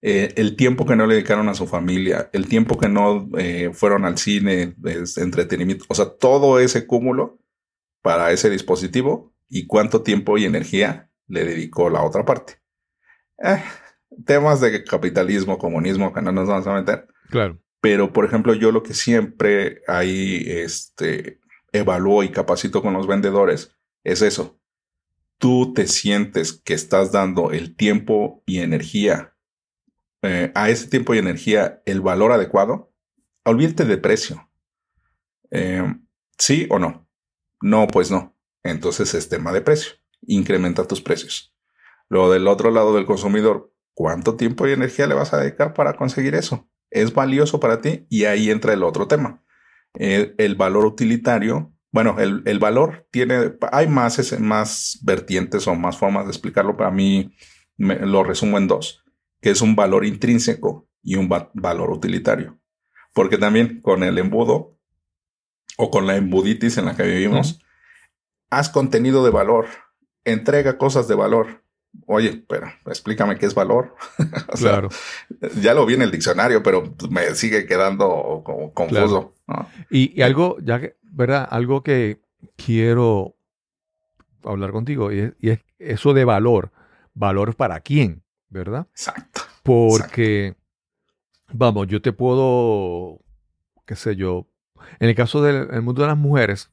[SPEAKER 2] eh, el tiempo que no le dedicaron a su familia, el tiempo que no eh, fueron al cine, entretenimiento, o sea, todo ese cúmulo para ese dispositivo y cuánto tiempo y energía le dedicó la otra parte. Eh, temas de capitalismo, comunismo que no nos vamos a meter.
[SPEAKER 1] Claro.
[SPEAKER 2] Pero, por ejemplo, yo lo que siempre ahí este, evalúo y capacito con los vendedores es eso. Tú te sientes que estás dando el tiempo y energía, eh, a ese tiempo y energía, el valor adecuado, olvídate de precio. Eh, ¿Sí o no? No, pues no. Entonces es tema de precio. Incrementa tus precios. Luego del otro lado del consumidor, ¿cuánto tiempo y energía le vas a dedicar para conseguir eso? ¿Es valioso para ti? Y ahí entra el otro tema. el valor utilitario bueno, el, valor tiene, hay más, más vertientes o más formas de explicarlo, pero a mí me, lo resumo en dos, que es un valor intrínseco y un valor utilitario. Porque también con el embudo o con la embuditis en la que vivimos, haz contenido de valor, entrega cosas de valor. Oye, pero explícame qué es valor. claro. Ya lo vi en el diccionario, pero me sigue quedando confuso.
[SPEAKER 1] Y, y, algo, ya que ¿verdad? Algo que quiero hablar contigo y es, eso de valor. ¿Valor para quién? ¿Verdad?
[SPEAKER 2] Exacto.
[SPEAKER 1] Porque, vamos, yo te puedo, qué sé yo, en el caso del mundo de las mujeres,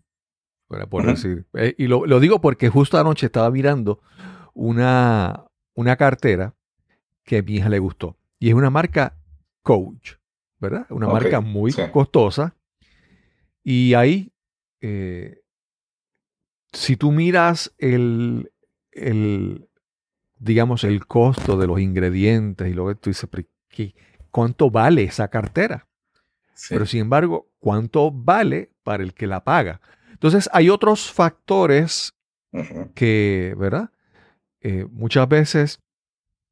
[SPEAKER 1] por decir, eh, y lo, digo porque justo anoche estaba mirando una, una cartera que a mi hija le gustó. Y es una marca Coach, ¿verdad? Una marca muy costosa. Y ahí eh, si tú miras el, el, digamos, el costo de los ingredientes y lo que tú dices, ¿cuánto vale esa cartera? Pero sin embargo, ¿cuánto vale para el que la paga? Entonces, hay otros factores que, ¿verdad? Eh, muchas veces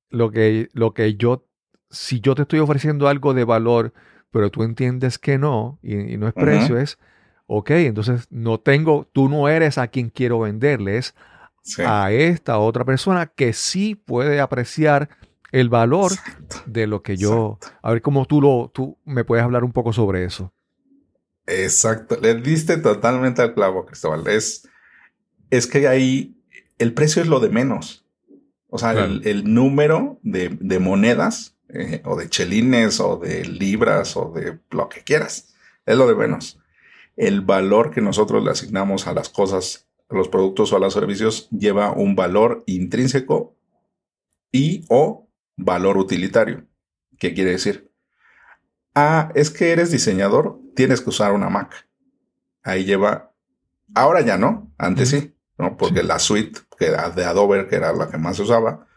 [SPEAKER 1] lo que, lo que yo, si yo te estoy ofreciendo algo de valor, pero tú entiendes que no, y, no es precio, es Ok, entonces no tengo, tú no eres a quien quiero venderle, es
[SPEAKER 2] Sí.
[SPEAKER 1] a esta otra persona que sí puede apreciar el valor
[SPEAKER 2] Exacto.
[SPEAKER 1] de lo que yo. A ver cómo tú lo, tú me puedes hablar un poco sobre eso.
[SPEAKER 2] Exacto, le diste totalmente al clavo, Cristóbal. Es, es que ahí el precio es lo de menos. O sea,
[SPEAKER 1] Claro.
[SPEAKER 2] el, el número de, de monedas, eh, o de chelines, o de libras, o de lo que quieras, es lo de menos. El valor que nosotros le asignamos a las cosas, a los productos o a los servicios, lleva un valor intrínseco y o valor utilitario. ¿Qué quiere decir? Ah, es que eres diseñador, tienes que usar una Mac. Ahí lleva. Ahora ya no, antes sí, ¿no? Porque
[SPEAKER 1] Sí.
[SPEAKER 2] la suite que era de Adobe, que era la que más se usaba,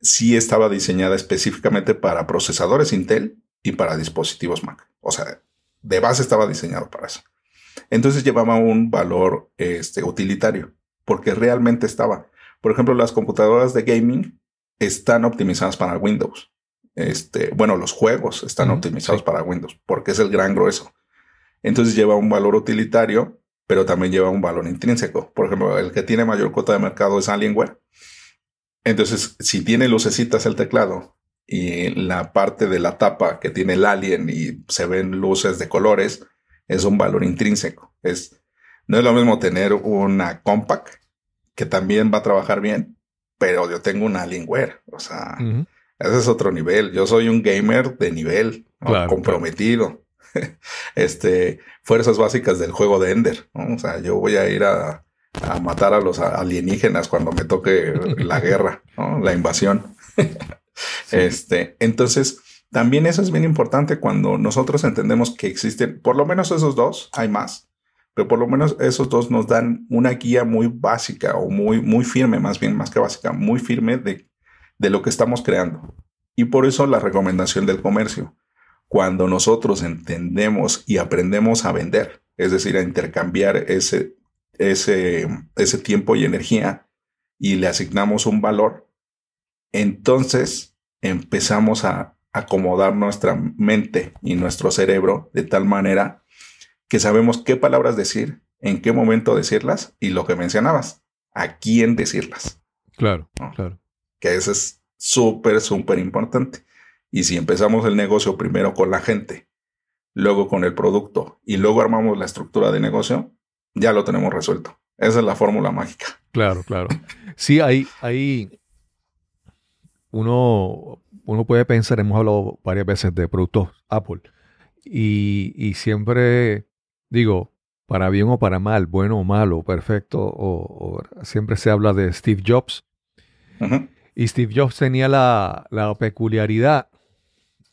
[SPEAKER 2] sí estaba diseñada específicamente para procesadores Intel y para dispositivos Mac. O sea, de base estaba diseñado para eso. Entonces llevaba un valor este, utilitario, porque realmente estaba. Por ejemplo, las computadoras de gaming están optimizadas para Windows. Este, bueno, los juegos están optimizados
[SPEAKER 1] sí.
[SPEAKER 2] para Windows, porque es el gran grueso. Entonces lleva un valor utilitario, pero también lleva un valor intrínseco. Por ejemplo, el que tiene mayor cuota de mercado es Alienware. Entonces, si tiene lucecitas el teclado y la parte de la tapa que tiene el alien y se ven luces de colores, es un valor intrínseco. Es, no es lo mismo tener una compact que también va a trabajar bien, pero yo tengo una Alienware. O sea, ese es otro nivel. Yo soy un gamer de nivel, ¿no?
[SPEAKER 1] Claro,
[SPEAKER 2] comprometido. este, fuerzas básicas del juego de Ender. ¿no? O sea, yo voy a ir a, a matar a los alienígenas cuando me toque la guerra, ¿no? la invasión. Este, entonces, también eso es bien importante cuando nosotros entendemos que existen, por lo menos esos dos, hay más, pero por lo menos esos dos nos dan una guía muy básica o muy, muy firme, más bien, más que básica, muy firme de, de lo que estamos creando. Y por eso la recomendación del comercio. Cuando nosotros entendemos y aprendemos a vender, es decir, a intercambiar ese, ese, ese tiempo y energía y le asignamos un valor, entonces empezamos a acomodar nuestra mente y nuestro cerebro de tal manera que sabemos qué palabras decir, en qué momento decirlas y lo que mencionabas, a quién decirlas,
[SPEAKER 1] Claro,
[SPEAKER 2] No.
[SPEAKER 1] claro.
[SPEAKER 2] que eso es súper, súper importante. Y si empezamos el negocio primero con la gente, luego con el producto y luego armamos la estructura de negocio, ya lo tenemos resuelto. Esa es la fórmula mágica.
[SPEAKER 1] Claro, claro. Sí, hay, hay uno, uno puede pensar, hemos hablado varias veces de productos Apple, y, y siempre digo, para bien o para mal, bueno o malo, perfecto, o, o siempre se habla de Steve Jobs, y Steve Jobs tenía la, la peculiaridad.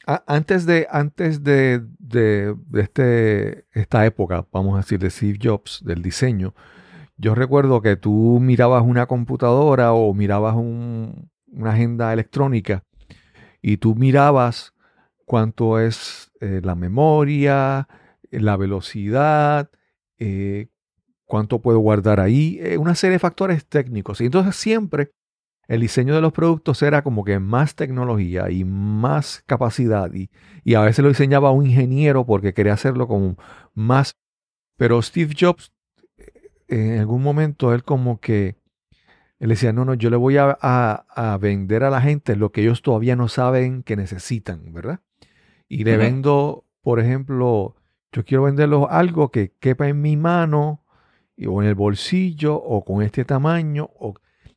[SPEAKER 1] a- antes de, antes de, de- de este, esta época, vamos a decir, de Steve Jobs, del diseño, yo recuerdo que tú mirabas una computadora o mirabas un- una agenda electrónica y tú mirabas cuánto es eh, la memoria, la velocidad, eh, cuánto puedo guardar ahí, eh, una serie de factores técnicos. Y entonces siempre el diseño de los productos era como que más tecnología y más capacidad y, y a veces lo diseñaba un ingeniero porque quería hacerlo con más. Pero Steve Jobs, en algún momento, él como que, él decía, no, no, yo le voy a, a- a vender a la gente lo que ellos todavía no saben que necesitan, ¿verdad? Y le vendo, por ejemplo, yo quiero venderlos algo que quepa en mi mano o en el bolsillo o con este tamaño o,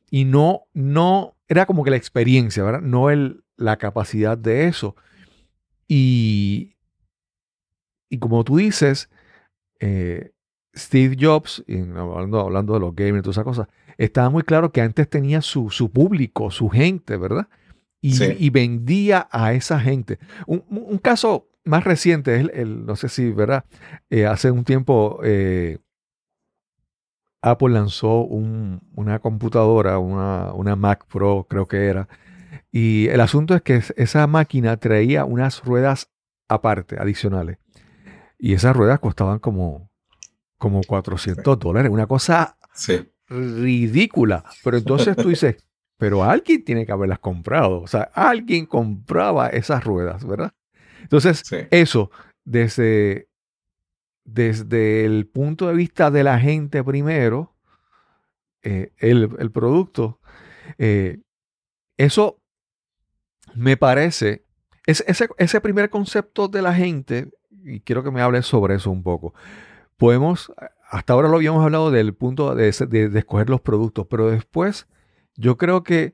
[SPEAKER 1] y no, no, era como que la experiencia, ¿verdad? No el, la capacidad de eso. Y, y como tú dices, eh, Steve Jobs, y hablando, hablando de los gamers y todas esas cosas, estaba muy claro que antes tenía su, su público, su gente, ¿verdad? Y,
[SPEAKER 2] Sí.
[SPEAKER 1] y vendía a esa gente. Un, caso más reciente es el, el- no sé si, ¿verdad? Eh, hace un tiempo eh, Apple lanzó un- una computadora, una, una Mac Pro, creo que era. Y el asunto es que es- esa máquina traía unas ruedas aparte, adicionales. Y esas ruedas costaban como, como 400 dólares, una cosa
[SPEAKER 2] Sí,
[SPEAKER 1] ridícula. Pero entonces tú dices, pero alguien tiene que haberlas comprado. O sea, alguien compraba esas ruedas, ¿verdad? Entonces,
[SPEAKER 2] sí.
[SPEAKER 1] eso, desde, desde el punto de vista de la gente primero, eh, el, el, producto. Eh, eso me parece, ese, ese primer concepto de la gente, y quiero que me hables sobre eso un poco. Podemos, hasta ahora lo habíamos hablado del punto de, escoger los productos, pero después yo creo que,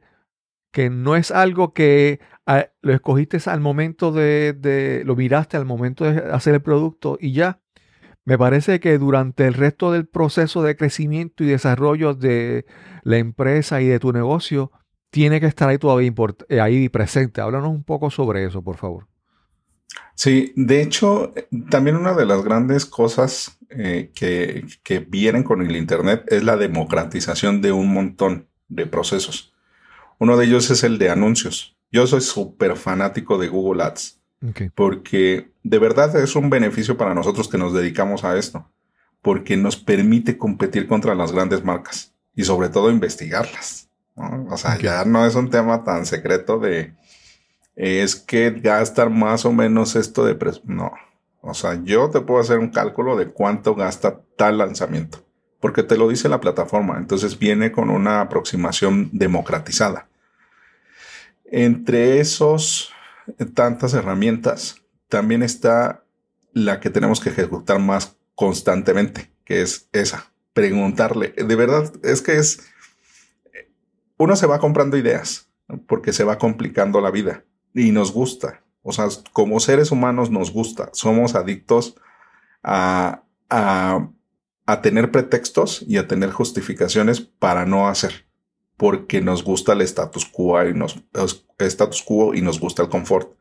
[SPEAKER 1] que no es algo que ah, lo escogiste al momento de, de, lo miraste al momento de hacer el producto y ya. Me parece que durante el resto del proceso de crecimiento y desarrollo de la empresa y de tu negocio, tiene que estar ahí todavía eh, ahí presente. Háblanos un poco sobre eso, por favor.
[SPEAKER 2] Sí, de hecho, también una de las grandes cosas eh, que, que, vienen con el Internet es la democratización de un montón de procesos. Uno de ellos es el de anuncios. Yo soy súper fanático de Google Ads. Porque de verdad es un beneficio para nosotros que nos dedicamos a esto. Porque nos permite competir contra las grandes marcas y sobre todo investigarlas. O sea, ya no es un tema tan secreto de es que gastan más o menos esto de precio. No. O sea, yo te puedo hacer un cálculo de cuánto gasta tal lanzamiento. Porque te lo dice la plataforma. Entonces viene con una aproximación democratizada. Entre esos tantas herramientas, también está la que tenemos que ejecutar más constantemente, que es esa, preguntarle. De verdad, es que es, uno se va comprando ideas, porque se va complicando la vida y nos gusta. O sea, como seres humanos nos gusta, somos adictos a, a, a tener pretextos y a tener justificaciones para no hacer porque nos gusta el status quo y nos, quo y nos gusta el confort.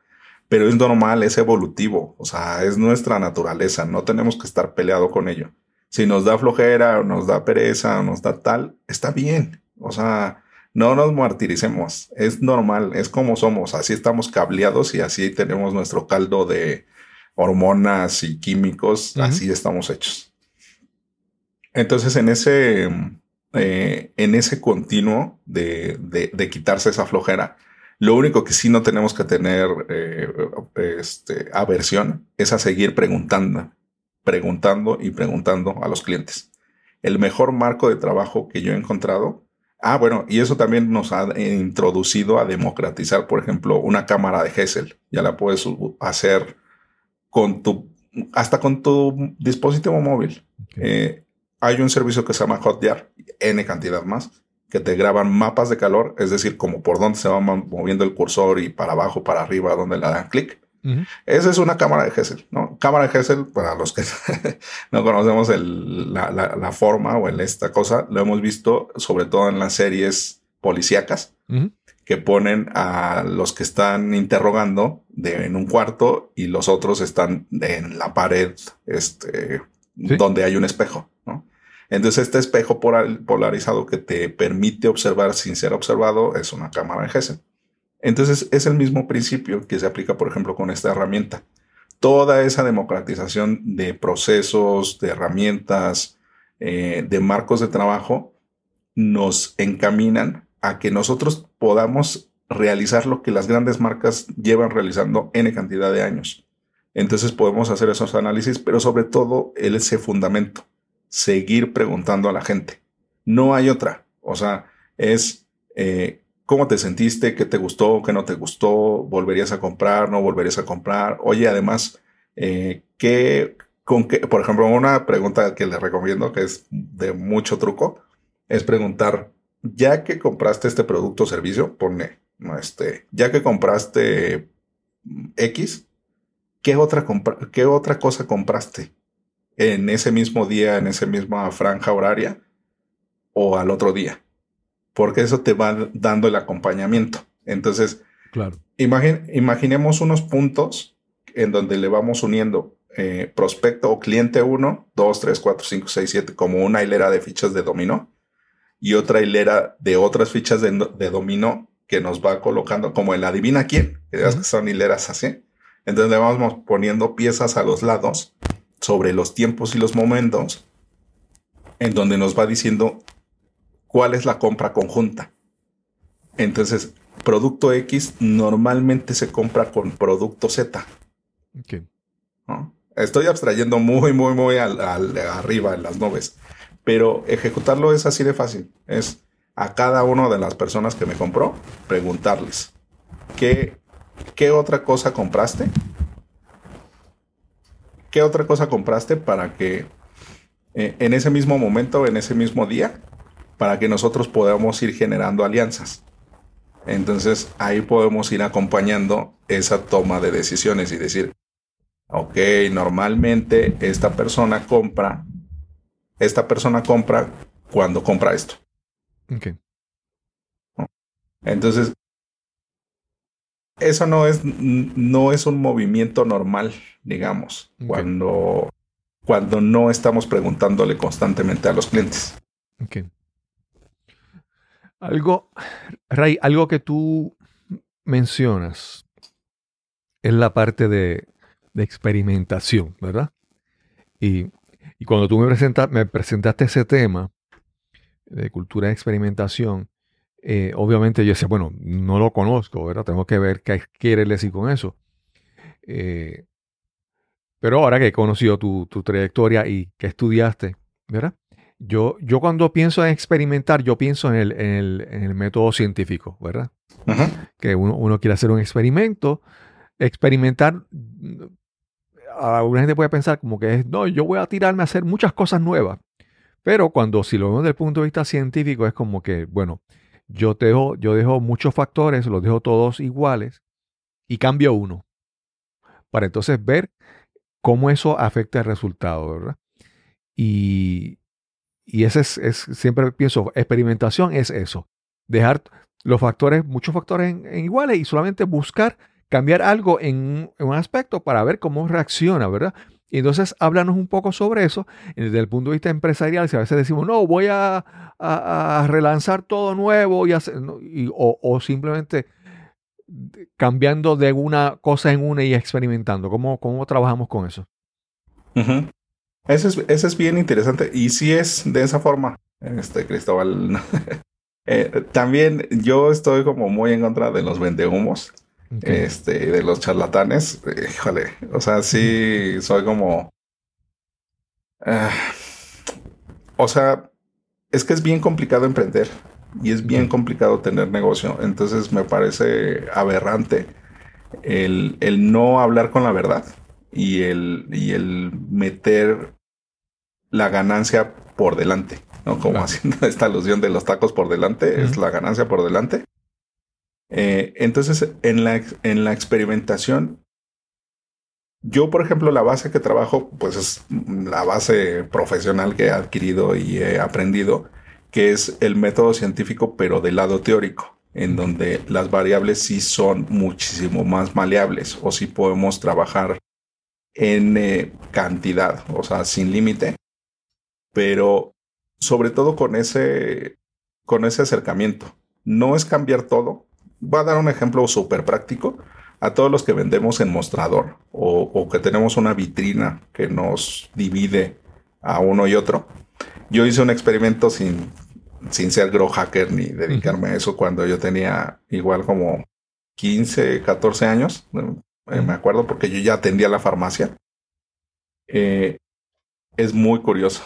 [SPEAKER 2] Pero es normal, es evolutivo, o sea, es nuestra naturaleza, no tenemos que estar peleado con ello. Si nos da flojera o nos da pereza o nos da tal, está bien, o sea, no nos martiricemos, es normal, es como somos, así estamos cableados y así tenemos nuestro caldo de hormonas y químicos, así estamos hechos. Entonces, en ese, eh, en ese continuo de, de, quitarse esa flojera. Lo único que sí no tenemos que tener eh, este, aversión es a seguir preguntando, preguntando y preguntando a los clientes. El mejor marco de trabajo que yo he encontrado. Ah, bueno, y eso también nos ha introducido a democratizar, por ejemplo, una cámara de Hessel. Ya la puedes hacer con tu, hasta con tu dispositivo móvil. Eh, hay un servicio que se llama Hotjar, N cantidad más, que te graban mapas de calor, es decir, como por dónde se va moviendo el cursor y para abajo, para arriba, donde le dan clic. Esa es una cámara de Hessel, ¿no? Cámara de Hessel, para los que no conocemos la, forma o el, esta cosa, lo hemos visto sobre todo en las series policíacas que ponen a los que están interrogando de, en un cuarto y los otros están en la pared, este, donde hay un espejo, ¿no? Entonces este espejo polarizado que te permite observar sin ser observado es una cámara de Hessel. Entonces es el mismo principio que se aplica, por ejemplo, con esta herramienta. Toda esa democratización de procesos, de herramientas, eh, de marcos de trabajo, nos encaminan a que nosotros podamos realizar lo que las grandes marcas llevan realizando N cantidad de años. Entonces podemos hacer esos análisis, pero sobre todo ese fundamento, seguir preguntando a la gente. No hay otra. O sea, es eh, cómo te sentiste, qué te gustó, qué no te gustó, volverías a comprar, no volverías a comprar. Oye, además, eh, ¿qué, con qué, por ejemplo, una pregunta que le recomiendo, que es de mucho truco, es preguntar, ya que compraste este producto o servicio, pone, este, ya que compraste X, ¿qué otra, ¿qué otra cosa compraste en ese mismo día, en esa misma franja horaria o al otro día? Porque eso te va dando el acompañamiento. Entonces,
[SPEAKER 1] claro.
[SPEAKER 2] imaginemos unos puntos en donde le vamos uniendo eh, prospecto o cliente 1, 2, 3, 4, 5, 6, 7, como una hilera de fichas de dominó y otra hilera de otras fichas de, dominó que nos va colocando como el adivina quién, que que son hileras así. Entonces le vamos poniendo piezas a los lados sobre los tiempos y los momentos en donde nos va diciendo cuál es la compra conjunta. Entonces, producto X normalmente se compra con producto Z. Estoy abstrayendo muy, muy, muy al, arriba en las nubes. Pero ejecutarlo es así de fácil. Es a cada una de las personas que me compró, preguntarles, ¿qué, qué otra cosa compraste? ¿Qué otra cosa compraste para que eh, en ese mismo momento, en ese mismo día, para que nosotros podamos ir generando alianzas? Entonces ahí podemos ir acompañando esa toma de decisiones y decir, ok, normalmente esta persona compra, esta persona compra cuando compra esto.
[SPEAKER 1] Ok.
[SPEAKER 2] Entonces, eso no es, no es un movimiento normal, digamos, cuando, cuando no estamos preguntándole constantemente a los clientes.
[SPEAKER 1] ok. Algo, Ray, algo que tú mencionas es la parte de, de experimentación, ¿verdad? Y, y cuando tú me, presenta- me presentaste ese tema de cultura de experimentación, eh, obviamente yo decía, bueno, no lo conozco, ¿verdad? Tengo que ver qué quiere decir con eso. Eh, pero ahora que he conocido tu, tu trayectoria y que estudiaste, ¿verdad? Yo, yo cuando pienso en experimentar, yo pienso en el, en el, en el método científico, ¿verdad? Que uno, uno quiere hacer un experimento, experimentar, alguna gente puede pensar como que es, no, yo voy a tirarme a hacer muchas cosas nuevas, pero cuando si lo vemos desde el punto de vista científico es como que, bueno, yo dejo, yo dejo muchos factores, los dejo todos iguales y cambio uno, para entonces ver cómo eso afecta el resultado, ¿verdad? Y, y ese es, siempre pienso, experimentación es eso, dejar los factores, muchos factores en, iguales y solamente buscar cambiar algo en, un- aspecto para ver cómo reacciona, ¿verdad? Y entonces háblanos un poco sobre eso desde el punto de vista empresarial. Si a veces decimos, no, voy a, relanzar todo nuevo y o, simplemente cambiando de una cosa en una y experimentando. ¿Cómo, cómo trabajamos con eso?
[SPEAKER 2] Eso es, eso es bien interesante. Y sí es de esa forma, este Cristóbal. Eh, también yo estoy como muy en contra de los vendehumos, este, de los charlatanes. Híjole, o sea, sí soy como. ah, o sea, es que es bien complicado emprender y es bien
[SPEAKER 1] Ujú.
[SPEAKER 2] complicado tener negocio. Entonces me parece aberrante el, el no hablar con la verdad y el, y el meter la ganancia por delante, ¿no? Como
[SPEAKER 1] Claro.
[SPEAKER 2] haciendo esta alusión de los tacos por delante, es la ganancia por delante. Eh, entonces, en la, en la experimentación, yo, por ejemplo, la base que trabajo, pues es la base profesional que he adquirido y he aprendido, que es el método científico, pero del lado teórico, en donde las variables sí son muchísimo más maleables o sí podemos trabajar en eh, cantidad, o sea, sin límite, pero sobre todo con ese, con ese acercamiento. No es cambiar todo. Voy a dar un ejemplo súper práctico. A todos los que vendemos en mostrador o, o que tenemos una vitrina que nos divide a uno y otro. Yo hice un experimento sin, sin ser grow hacker ni dedicarme a eso cuando yo tenía igual como 15, 14 años. Eh, me acuerdo porque yo ya atendía la farmacia. Eh, es muy curioso.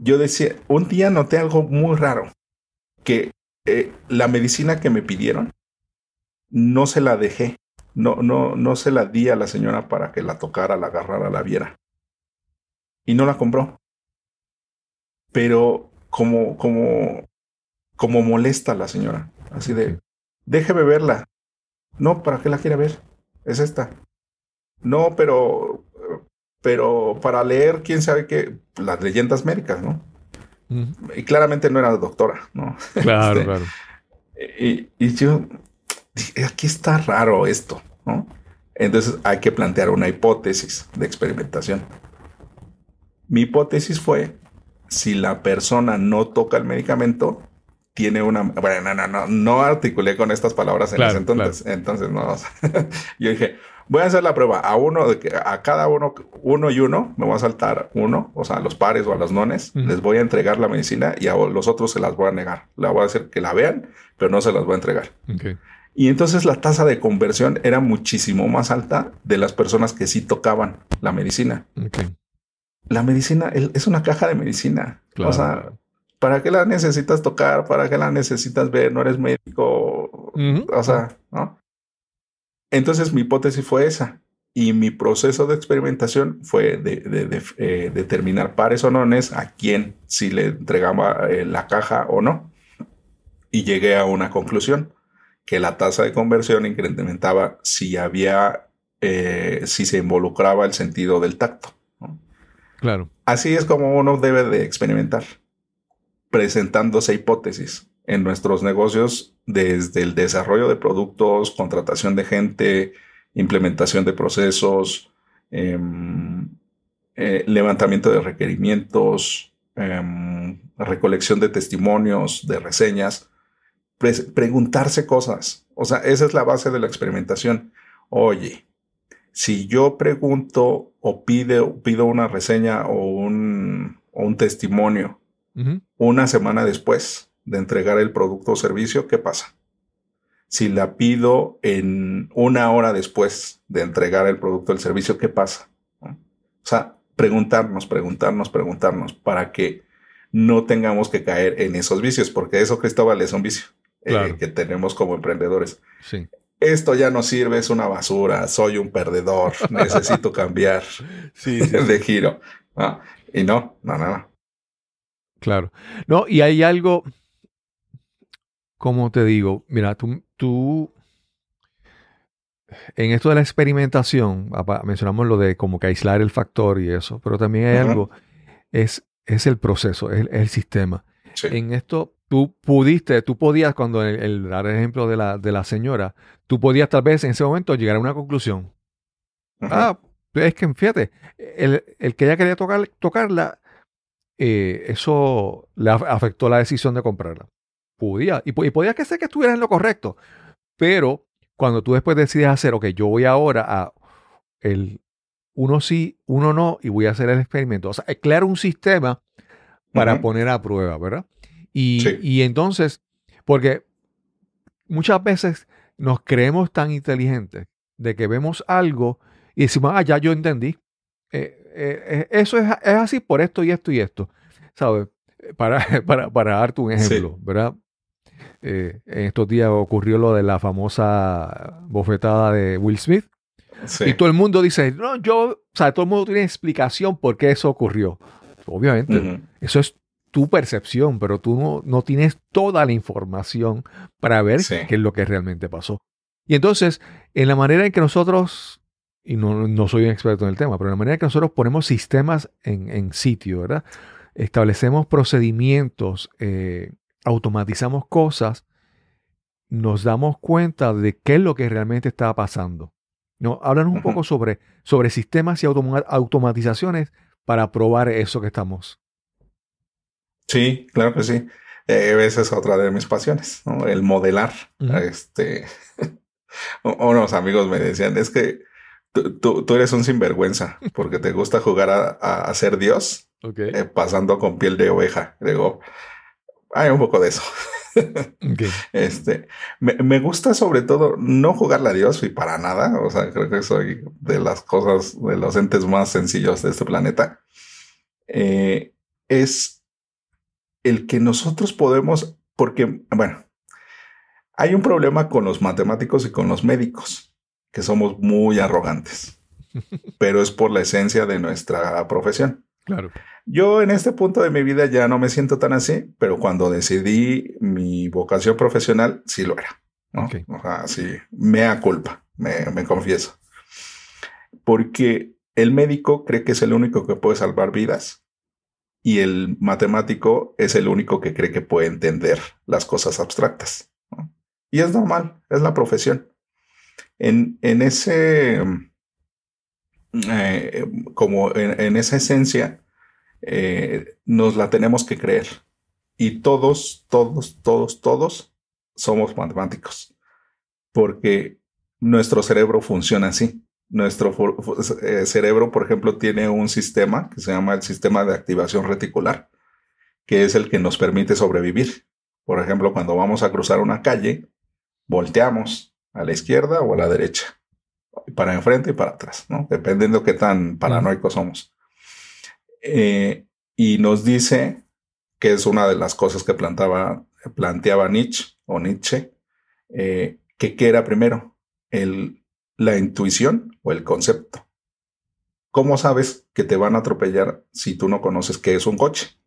[SPEAKER 2] Yo decía, un día noté algo muy raro, que eh, la medicina que me pidieron no se la dejé, no, no, no se la di a la señora para que la tocara, la agarrara, la viera. Y no la compró. Pero como, como, como molesta la señora, así de, déjeme verla. No, ¿para qué la quiere ver? Es esta. No, pero, pero para leer, quién sabe qué, las leyendas médicas, ¿no?
[SPEAKER 1] Ujú.
[SPEAKER 2] Y claramente no era doctora, ¿no?
[SPEAKER 1] Claro,
[SPEAKER 2] Este,
[SPEAKER 1] claro.
[SPEAKER 2] Y, y yo, dije, aquí está raro esto, ¿no? Entonces hay que plantear una hipótesis de experimentación. Mi hipótesis fue, si la persona no toca el medicamento, tiene una... Bueno, no, no, no, no articulé con estas palabras en
[SPEAKER 1] Claro,
[SPEAKER 2] ese entonces. Entonces, no. yo dije, voy a hacer la prueba a uno, de que a cada uno, uno y uno, me voy a saltar uno, o sea, a los pares o a los nones, les voy a entregar la medicina y a los otros se las voy a negar. La voy a hacer que la vean, pero no se las voy a entregar. Y entonces la tasa de conversión era muchísimo más alta de las personas que sí tocaban la medicina. La medicina el- es una caja de medicina.
[SPEAKER 1] Claro,
[SPEAKER 2] o sea. ¿para qué la necesitas tocar? ¿Para qué la necesitas ver? No eres médico. O sea, ¿no? Entonces mi hipótesis fue esa. Y mi proceso de experimentación fue de, de- de, eh, determinar pares o nones a quién si le entregaba eh, la caja o no. Y llegué a una conclusión, que la tasa de conversión incrementaba si había, eh, si se involucraba el sentido del tacto. ¿no?
[SPEAKER 1] Claro.
[SPEAKER 2] Así es como uno debe de experimentar, presentándose hipótesis en nuestros negocios desde el desarrollo de productos, contratación de gente, implementación de procesos, em, eh, levantamiento de requerimientos, em, recolección de testimonios, de reseñas, pre- preguntarse cosas. O sea, esa es la base de la experimentación. Oye, si yo pregunto o pido, pido una reseña o un, o un testimonio una semana después de entregar el producto o servicio, ¿qué pasa? Si la pido en una hora después de entregar el producto o el servicio, ¿qué pasa? ¿No? O sea, preguntarnos, preguntarnos, preguntarnos para que no tengamos que caer en esos vicios, porque eso, Cristóbal, es un vicio eh, que tenemos como emprendedores
[SPEAKER 1] Sí.
[SPEAKER 2] esto ya no sirve, es una basura, soy un perdedor, necesito cambiar
[SPEAKER 1] Sí, sí,
[SPEAKER 2] de giro. ¿no? Y no, no, no, no.
[SPEAKER 1] Claro. No, y hay algo, como te digo, mira, tú, tú, en esto de la experimentación, mencionamos lo de como que aislar el factor y eso, pero también hay algo, es, es el proceso, es, es el sistema.
[SPEAKER 2] Sí.
[SPEAKER 1] En esto, tú pudiste, tú podías, cuando el, el- dar el ejemplo de la, de la señora, tú podías tal vez en ese momento llegar a una conclusión. Ah, es que fíjate, el, el que ella quería tocar, tocarla, eh, eso le af- afectó la decisión de comprarla. Podía, y, y podía que ser que estuvieras en lo correcto, pero cuando tú después decides hacer, ok, yo voy ahora a el uno sí, uno no, y voy a hacer el experimento. O sea, crear un sistema para poner a prueba, ¿verdad? Y,
[SPEAKER 2] Sí.
[SPEAKER 1] y entonces, porque muchas veces nos creemos tan inteligentes de que vemos algo y decimos, ah, ya yo entendí. Eh, eh, eh, eso es, es así por esto y esto y esto. ¿Sabes? Para, para, para darte un ejemplo, ¿verdad? Eh, en estos días ocurrió lo de la famosa bofetada de Will Smith.
[SPEAKER 2] Sí.
[SPEAKER 1] Y todo el mundo dice, no, yo, o sea, todo el mundo tiene explicación por qué eso ocurrió. Obviamente, eso es tu percepción, pero tú no, no tienes toda la información para ver
[SPEAKER 2] Sí.
[SPEAKER 1] qué es lo que realmente pasó. Y entonces, en la manera en que nosotros, y no, no soy un experto en el tema, pero en la manera en que nosotros ponemos sistemas en, en sitio, ¿verdad? Establecemos procedimientos, eh, automatizamos cosas, nos damos cuenta de qué es lo que realmente está pasando. ¿No? Háblanos un poco sobre, sobre sistemas y automa- automatizaciones para probar eso que estamos.
[SPEAKER 2] Sí, claro que sí. Eh, esa es otra de mis pasiones, ¿no? El modelar. Este, unos amigos me decían, es que tú, tú- tú eres un sinvergüenza porque te gusta jugar a, a- a ser Dios eh, pasando con piel de oveja. Digo, hay un poco de eso.
[SPEAKER 1] Ok.
[SPEAKER 2] Este, me, me gusta sobre todo no jugarle a Dios y para nada. O sea, creo que soy de las cosas, de los entes más sencillos de este planeta. Eh, es el que nosotros podemos, porque, bueno, hay un problema con los matemáticos y con los médicos, que somos muy arrogantes, pero es por la esencia de nuestra profesión.
[SPEAKER 1] Claro.
[SPEAKER 2] Yo en este punto de mi vida ya no me siento tan así, pero cuando decidí mi vocación profesional, sí lo era. ¿no?
[SPEAKER 1] Ok.
[SPEAKER 2] O sea, sí, mea culpa, me, me confieso. Porque el médico cree que es el único que puede salvar vidas y el matemático es el único que cree que puede entender las cosas abstractas. ¿no? Y es normal, es la profesión. En, en ese, eh, como en, en esa esencia, eh, nos la tenemos que creer. Y todos, todos, todos, todos somos matemáticos. Porque nuestro cerebro funciona así. Nuestro eh, cerebro, por ejemplo, tiene un sistema que se llama el sistema de activación reticular, que es el que nos permite sobrevivir. Por ejemplo, cuando vamos a cruzar una calle, volteamos a la izquierda o a la derecha, para enfrente y para atrás, ¿no? Dependiendo qué tan paranoicos somos. Eh, y nos dice que es una de las cosas que plantaba, planteaba Nietzsche o Nietzsche, eh, que qué era primero, el, la intuición o el concepto. ¿Cómo sabes que te van a atropellar si tú no conoces qué es un coche?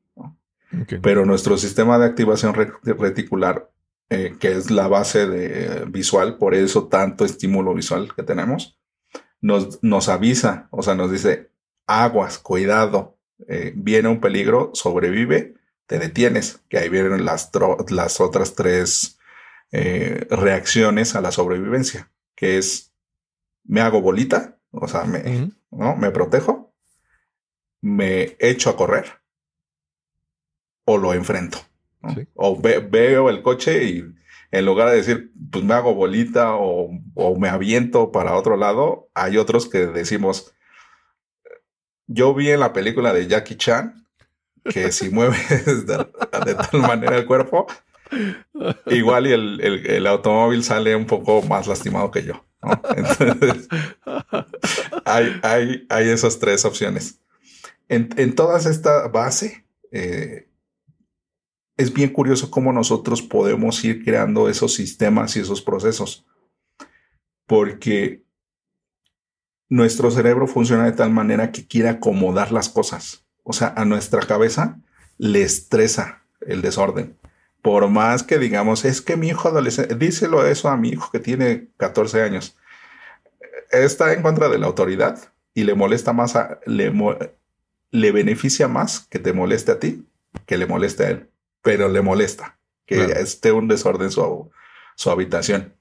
[SPEAKER 2] Pero nuestro sistema de activación re- reticular, eh, que es la base de, visual, por eso tanto estímulo visual que tenemos, nos, nos avisa, o sea, nos dice, aguas, cuidado, eh, viene un peligro, sobrevive, te detienes, que ahí vienen las, las otras tres eh, reacciones a la sobrevivencia, que es, me hago bolita, o sea, me. ¿no? Me protejo, me echo a correr o lo enfrento. ¿no?
[SPEAKER 1] Sí.
[SPEAKER 2] O ve- veo el coche y en lugar de decir, pues me hago bolita o, o me aviento para otro lado, hay otros que decimos, yo vi en la película de Jackie Chan que si mueves de, tal manera el cuerpo, igual y el, el- automóvil sale un poco más lastimado que yo. Entonces, hay, hay, hay esas tres opciones. En, en todas esta base, eh, es bien curioso cómo nosotros podemos ir creando esos sistemas y esos procesos. Porque nuestro cerebro funciona de tal manera que quiere acomodar las cosas. O sea, a nuestra cabeza le estresa el desorden. Por más que digamos, es que mi hijo adolescente, díselo eso a mi hijo que tiene 14 años está en contra de la autoridad y le molesta más a, le, le beneficia más que te moleste a ti que le moleste a él, pero le molesta que
[SPEAKER 1] Claro.
[SPEAKER 2] esté un desorden su, su habitación.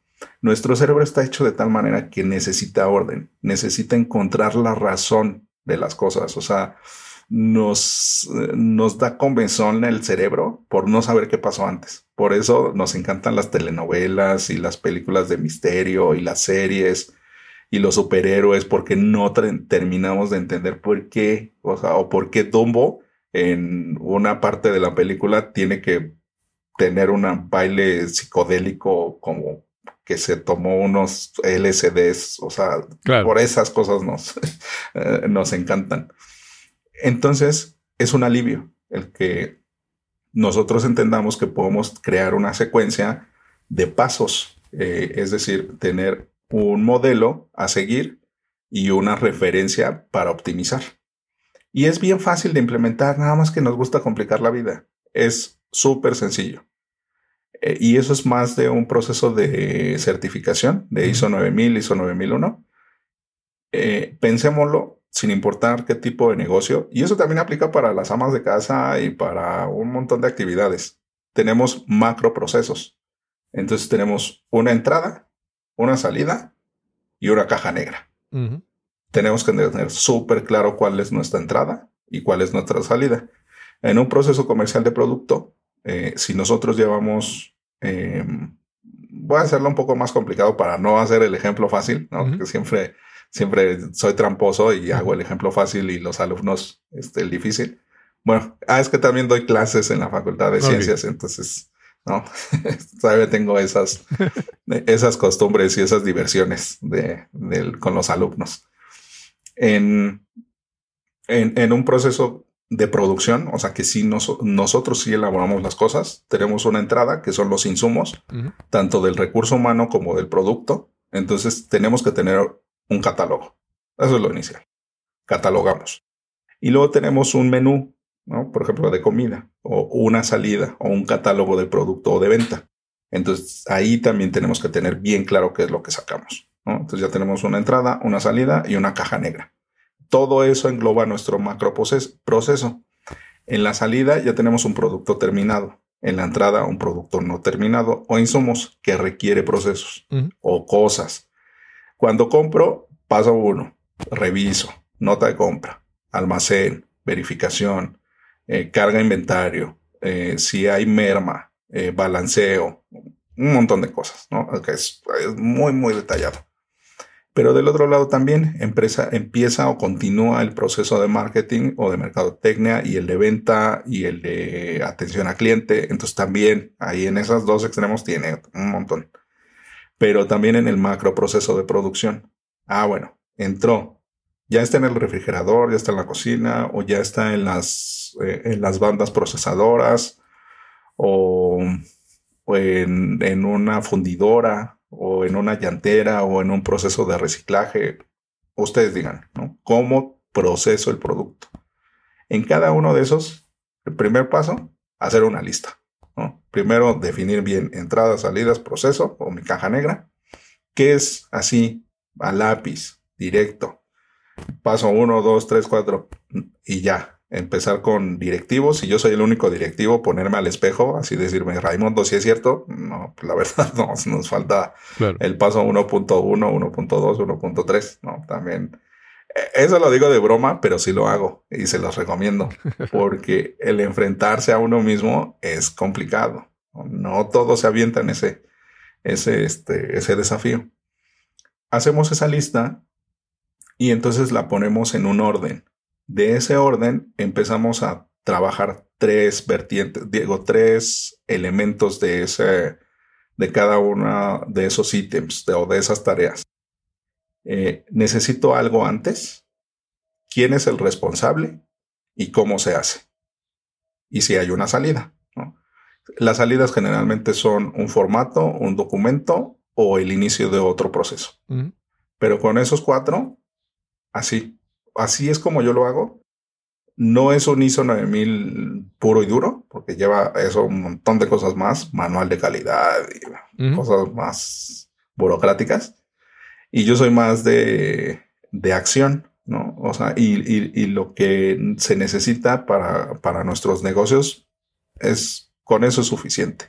[SPEAKER 2] Nuestro cerebro está hecho de tal manera que necesita orden, necesita encontrar la razón de las cosas. O sea, nos, nos da convenzón el cerebro por no saber qué pasó antes. Por eso nos encantan las telenovelas y las películas de misterio y las series y los superhéroes porque no terminamos de entender por qué, o sea, o por qué Dumbo en una parte de la película tiene que tener un baile psicodélico como que se tomó unos LCDs, o sea,
[SPEAKER 1] Claro.
[SPEAKER 2] por esas cosas nos, eh, nos encantan. Entonces, es un alivio el que nosotros entendamos que podemos crear una secuencia de pasos, eh, es decir, tener un modelo a seguir y una referencia para optimizar. Y es bien fácil de implementar, nada más que nos gusta complicar la vida. Es súper sencillo. Eh, y eso es más de un proceso de certificación de ISO 9000, ISO 9001. Eh, pensémoslo sin importar qué tipo de negocio. Y eso también aplica para las amas de casa y para un montón de actividades. Tenemos macro procesos. Entonces tenemos una entrada, una salida y una caja negra. Tenemos que tener súper claro cuál es nuestra entrada y cuál es nuestra salida. En un proceso comercial de producto, eh, si nosotros llevamos, eh, voy a hacerlo un poco más complicado para no hacer el ejemplo fácil, ¿no? Porque siempre, siempre soy tramposo y hago el ejemplo fácil y los alumnos este, el difícil. Bueno, ah, es que también doy clases en la Facultad de
[SPEAKER 1] Ok.
[SPEAKER 2] Ciencias, entonces, ¿no? Todavía tengo esas, esas costumbres y esas diversiones de, del- con los alumnos. En, en, en un proceso de producción, o sea que si nosotros sí elaboramos las cosas, tenemos una entrada que son los insumos, tanto del recurso humano como del producto. Entonces tenemos que tener un catálogo. Eso es lo inicial. Catalogamos. Y luego tenemos un menú, ¿no? Por ejemplo, de comida, o una salida, o un catálogo de producto o de venta. Entonces ahí también tenemos que tener bien claro qué es lo que sacamos. ¿no? Entonces ya tenemos una entrada, una salida y una caja negra. Todo eso engloba nuestro macro proces- proceso. En la salida ya tenemos un producto terminado. En la entrada un producto no terminado o insumos que requiere procesos o cosas. Cuando compro, paso uno, reviso, nota de compra, almacén, verificación, eh, carga inventario, eh, si hay merma, eh, balanceo, un montón de cosas, ¿no? Es, es muy, muy detallado. Pero del otro lado también empresa, empieza o continúa el proceso de marketing o de mercadotecnia y el de venta y el de atención al cliente. Entonces también ahí en esos dos extremos tiene un montón. Pero también en el macro proceso de producción. Ah, bueno, entró, Ya está en el refrigerador, ya está en la cocina, o ya está en las, eh, en las bandas procesadoras, o, o en, en una fundidora, o en una llantera, o en un proceso de reciclaje. Ustedes digan, ¿no? ¿Cómo proceso el producto? En cada uno de esos, el primer paso, hacer una lista. ¿no? Primero, definir bien entradas, salidas, proceso o mi caja negra, que es así, a lápiz, directo. Paso uno, dos, tres, cuatro y ya. Empezar con directivos. Si yo soy el único directivo, ponerme al espejo, así decirme, Raimundo, si es cierto. No, pues la verdad no, nos falta
[SPEAKER 1] Claro.
[SPEAKER 2] el paso 1.1, 1.2, 1.3, ¿no? También. eh, Eso lo digo de broma, pero sí lo hago y se los recomiendo, porque el enfrentarse a uno mismo es complicado. No No todos se avientan ese, ese, este, ese desafío. Hacemos esa lista y entonces la ponemos en un orden. De ese orden empezamos a trabajar tres vertientes, digo, tres elementos de ese, de cada uno de esos ítems de- o de esas tareas. Eh, necesito algo antes, quién es el responsable y cómo se hace. Y si hay una salida. ¿no? Las salidas generalmente son un formato, un documento o el inicio de otro proceso. Pero con esos cuatro, así. Así es como yo lo hago. No es un ISO 9000 puro y duro, porque lleva eso un montón de cosas más, manual de calidad y cosas más burocráticas. Y yo soy más de, de acción, ¿no? O sea, y, y- y lo que se necesita para, para nuestros negocios es, con eso es suficiente.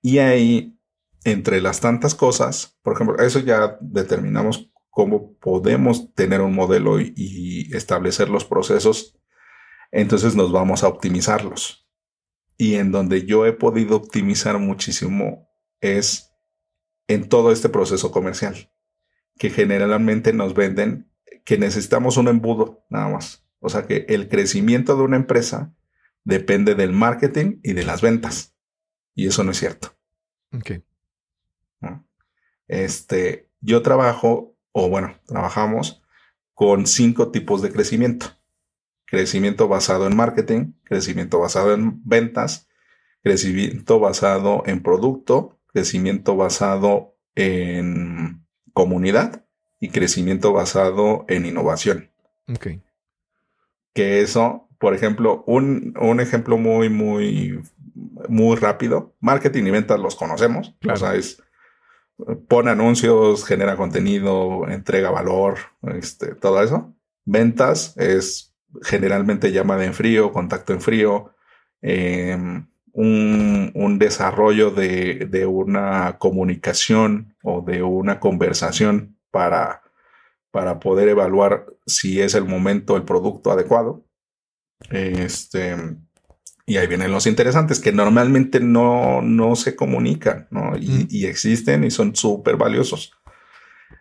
[SPEAKER 2] Y ahí, entre las tantas cosas, por ejemplo, eso ya determinamos cómo podemos tener un modelo y, y establecer los procesos, entonces nos vamos a optimizarlos. Y en donde yo he podido optimizar muchísimo es en todo este proceso comercial, que generalmente nos venden que necesitamos un embudo nada más. O sea que el crecimiento de una empresa depende del marketing y de las ventas. Y eso no es cierto.
[SPEAKER 1] Ok.
[SPEAKER 2] Este, yo trabajo, o bueno, trabajamos con cinco tipos de crecimiento. Crecimiento basado en marketing, crecimiento basado en ventas, crecimiento basado en producto, crecimiento basado en comunidad y crecimiento basado en innovación.
[SPEAKER 1] Ok.
[SPEAKER 2] Que eso, por ejemplo, un, un ejemplo muy, muy, muy rápido. Marketing y ventas los conocemos.
[SPEAKER 1] Claro.
[SPEAKER 2] O sea, es pone anuncios, genera contenido, entrega valor, este, todo eso. Ventas es generalmente llamada en frío, contacto en frío, eh, un, un desarrollo de, de una comunicación o de una conversación para, para poder evaluar si es el momento, el producto adecuado. Este, y ahí vienen los interesantes que normalmente no, no se comunican, ¿no? Y,
[SPEAKER 1] Mm.
[SPEAKER 2] y existen y son súper valiosos.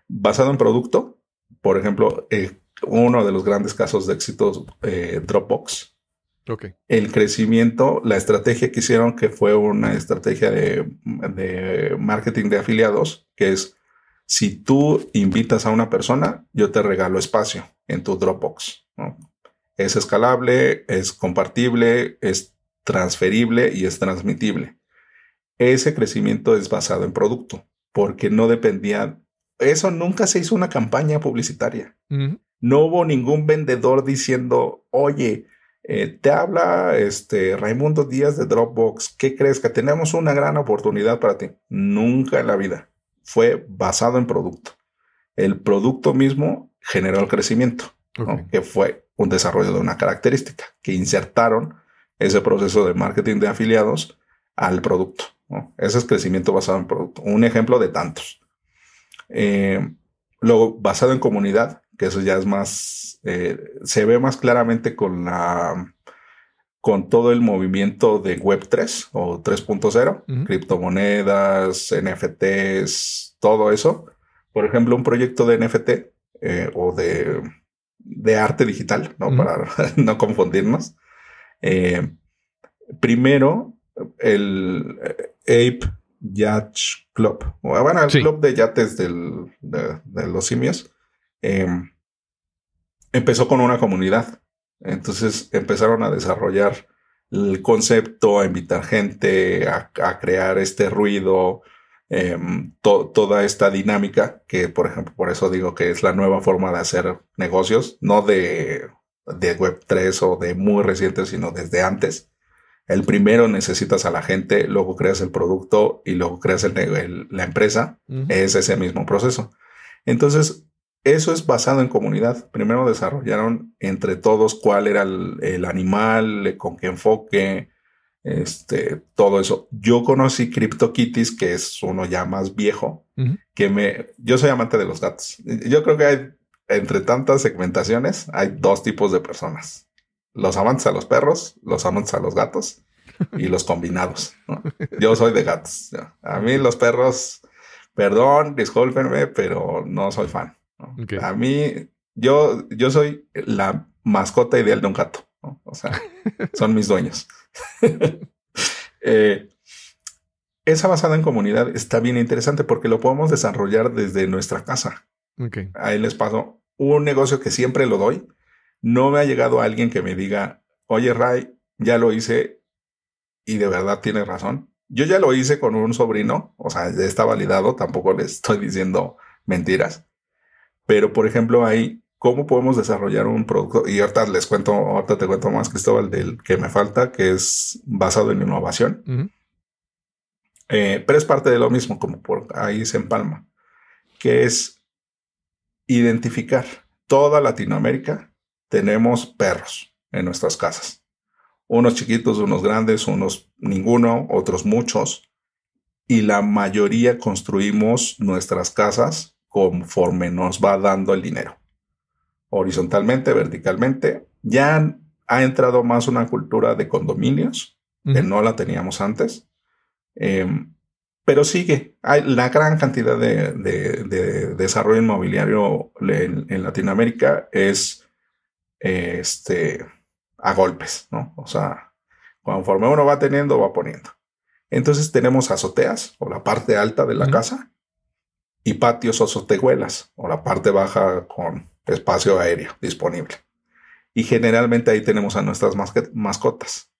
[SPEAKER 2] Basado en producto, por ejemplo, eh, uno de los grandes casos de éxito, eh, Dropbox,
[SPEAKER 1] Ok.
[SPEAKER 2] el crecimiento, la estrategia que hicieron, que fue una estrategia de, de marketing de afiliados, que es si tú invitas a una persona, yo te regalo espacio en tu Dropbox. ¿no? Es escalable, es compartible, es transferible y es transmitible. Ese crecimiento es basado en producto, porque no dependía, eso nunca se hizo una campaña publicitaria. No hubo ningún vendedor diciendo, oye, eh, te habla este Raimundo Díaz de Dropbox. ¿Qué crees? Que tenemos una gran oportunidad para ti. Nunca en la vida. Fue basado en producto. El producto mismo generó el crecimiento, que fue un desarrollo de una característica que insertaron ese proceso de marketing de afiliados al producto. ¿no? Ese es crecimiento basado en producto. Un ejemplo de tantos. Eh, luego, basado en comunidad, que eso ya es más, eh, se ve más claramente con la, con todo el movimiento de Web3 o 3.0,
[SPEAKER 1] Ujú.
[SPEAKER 2] criptomonedas, NFTs, todo eso. Por ejemplo, un proyecto de NFT eh, o de, de arte digital, ¿no? Para no confundirnos. Eh, primero, el eh, Ape Yacht Club, o bueno, el
[SPEAKER 1] Sí.
[SPEAKER 2] club de yates del- de, de los simios, eh, empezó con una comunidad. Entonces empezaron a desarrollar el concepto, a invitar gente, a, a crear este ruido, em, to- toda esta dinámica, que por ejemplo, por eso digo que es la nueva forma de hacer negocios, no de, de Web3 o de muy recientes, sino desde antes. El primero necesitas a la gente, luego creas el producto y luego creas el la empresa. Es ese mismo proceso. Entonces, eso es basado en comunidad. Primero desarrollaron entre todos cuál era el, el animal, con qué enfoque, este, todo eso. Yo conocí CryptoKitties, que es uno ya más viejo, que me, yo soy amante de los gatos. Yo creo que hay, entre tantas segmentaciones, hay dos tipos de personas. Los amantes a los perros, los amantes a los gatos y los combinados. ¿no? Yo soy de gatos. A mí los perros, perdón, discúlpenme, pero no soy fan. A mí, yo, yo soy la mascota ideal de un gato. ¿no? O sea, son mis dueños. Eh, esa basada en comunidad está bien interesante porque lo podemos desarrollar desde nuestra casa.
[SPEAKER 1] Ok.
[SPEAKER 2] Ahí les paso un negocio que siempre lo doy. No me ha llegado alguien que me diga, oye Ray, ya lo hice y de verdad tienes razón. Yo ya lo hice con un sobrino, o sea, ya está validado, tampoco le estoy diciendo mentiras. Pero, por ejemplo, ahí, ¿cómo podemos desarrollar un producto? Y ahorita les cuento, ahorita te cuento más, Cristóbal, del que me falta, que es basado en innovación. Eh, pero es parte de lo mismo, como por ahí se empalma, que es identificar toda Latinoamérica. Tenemos perros en nuestras casas. Unos chiquitos, unos grandes, unos ninguno, otros muchos. Y la mayoría construimos nuestras casas conforme nos va dando el dinero. Horizontalmente, verticalmente. Ya ha entrado más una cultura de condominios, que no la teníamos antes. Em, pero sigue. Hay la gran cantidad de, de- de desarrollo inmobiliario en, en Latinoamérica es eh, este, a golpes, ¿no? O sea, conforme uno va teniendo, va poniendo. Entonces tenemos azoteas o la parte alta de la casa y patios o azotehuelas o la parte baja con espacio aéreo disponible. Y generalmente ahí tenemos a nuestras mascotas.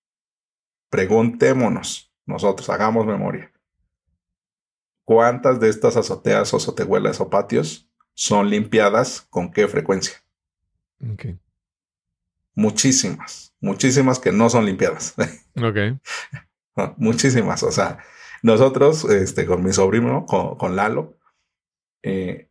[SPEAKER 2] Preguntémonos, nosotros hagamos memoria. ¿Cuántas de estas azoteas o azotehuelas o patios son limpiadas con qué frecuencia? Muchísimas, muchísimas que no son limpiadas.
[SPEAKER 1] Ok.
[SPEAKER 2] muchísimas. O sea, nosotros, este, con mi sobrino, con, con Lalo, eh,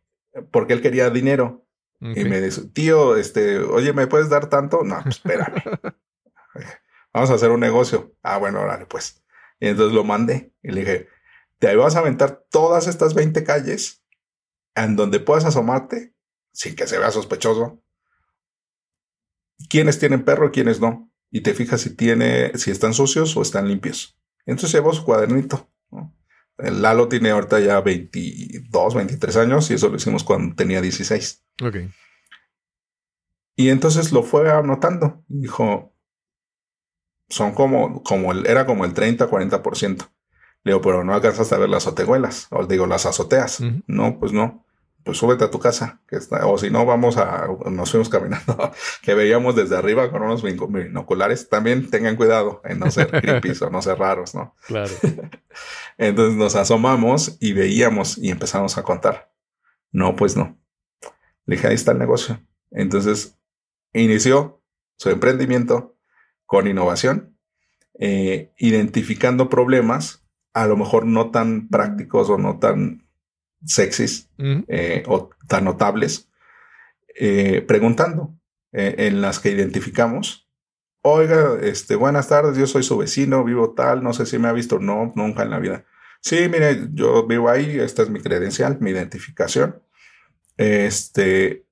[SPEAKER 2] porque él quería dinero y me dice, tío, este, oye, ¿me puedes dar tanto? No, pues espérame. Vamos a hacer un negocio. Ah, bueno, órale, pues. Y entonces lo mandé y le dije, te vas a aventar todas estas 20 calles en donde puedas asomarte sin que se vea sospechoso. ¿Quiénes tienen perro y quiénes no? Y te fijas si tiene, si están sucios o están limpios. Entonces llevó su cuadernito. ¿no? El Lalo tiene ahorita ya 22, 23 años y eso lo hicimos cuando tenía 16.
[SPEAKER 1] Ok.
[SPEAKER 2] Y entonces lo fue anotando. Y dijo, son como, como el, era como el 30, 40%. Le digo, pero no alcanzas a ver las azotehuelas, o digo, las azoteas. No, pues no. Pues súbete a tu casa, que está, o si no, vamos a, nos fuimos caminando, que veíamos desde arriba con unos bino- binoculares. También tengan cuidado en no ser creepy o no ser raros, ¿no?
[SPEAKER 1] Claro.
[SPEAKER 2] Entonces nos asomamos y veíamos y empezamos a contar. No, pues no. Le dije, ahí está el negocio. Entonces inició su emprendimiento con innovación, eh, identificando problemas, a lo mejor no tan prácticos o no tan sexys eh, o tan notables, eh, preguntando eh, en las que identificamos. Oiga, este, buenas tardes, yo soy su vecino, vivo tal, no sé si me ha visto, no, nunca en la vida. Sí, mire, yo vivo ahí, esta es mi credencial, mi identificación. Este,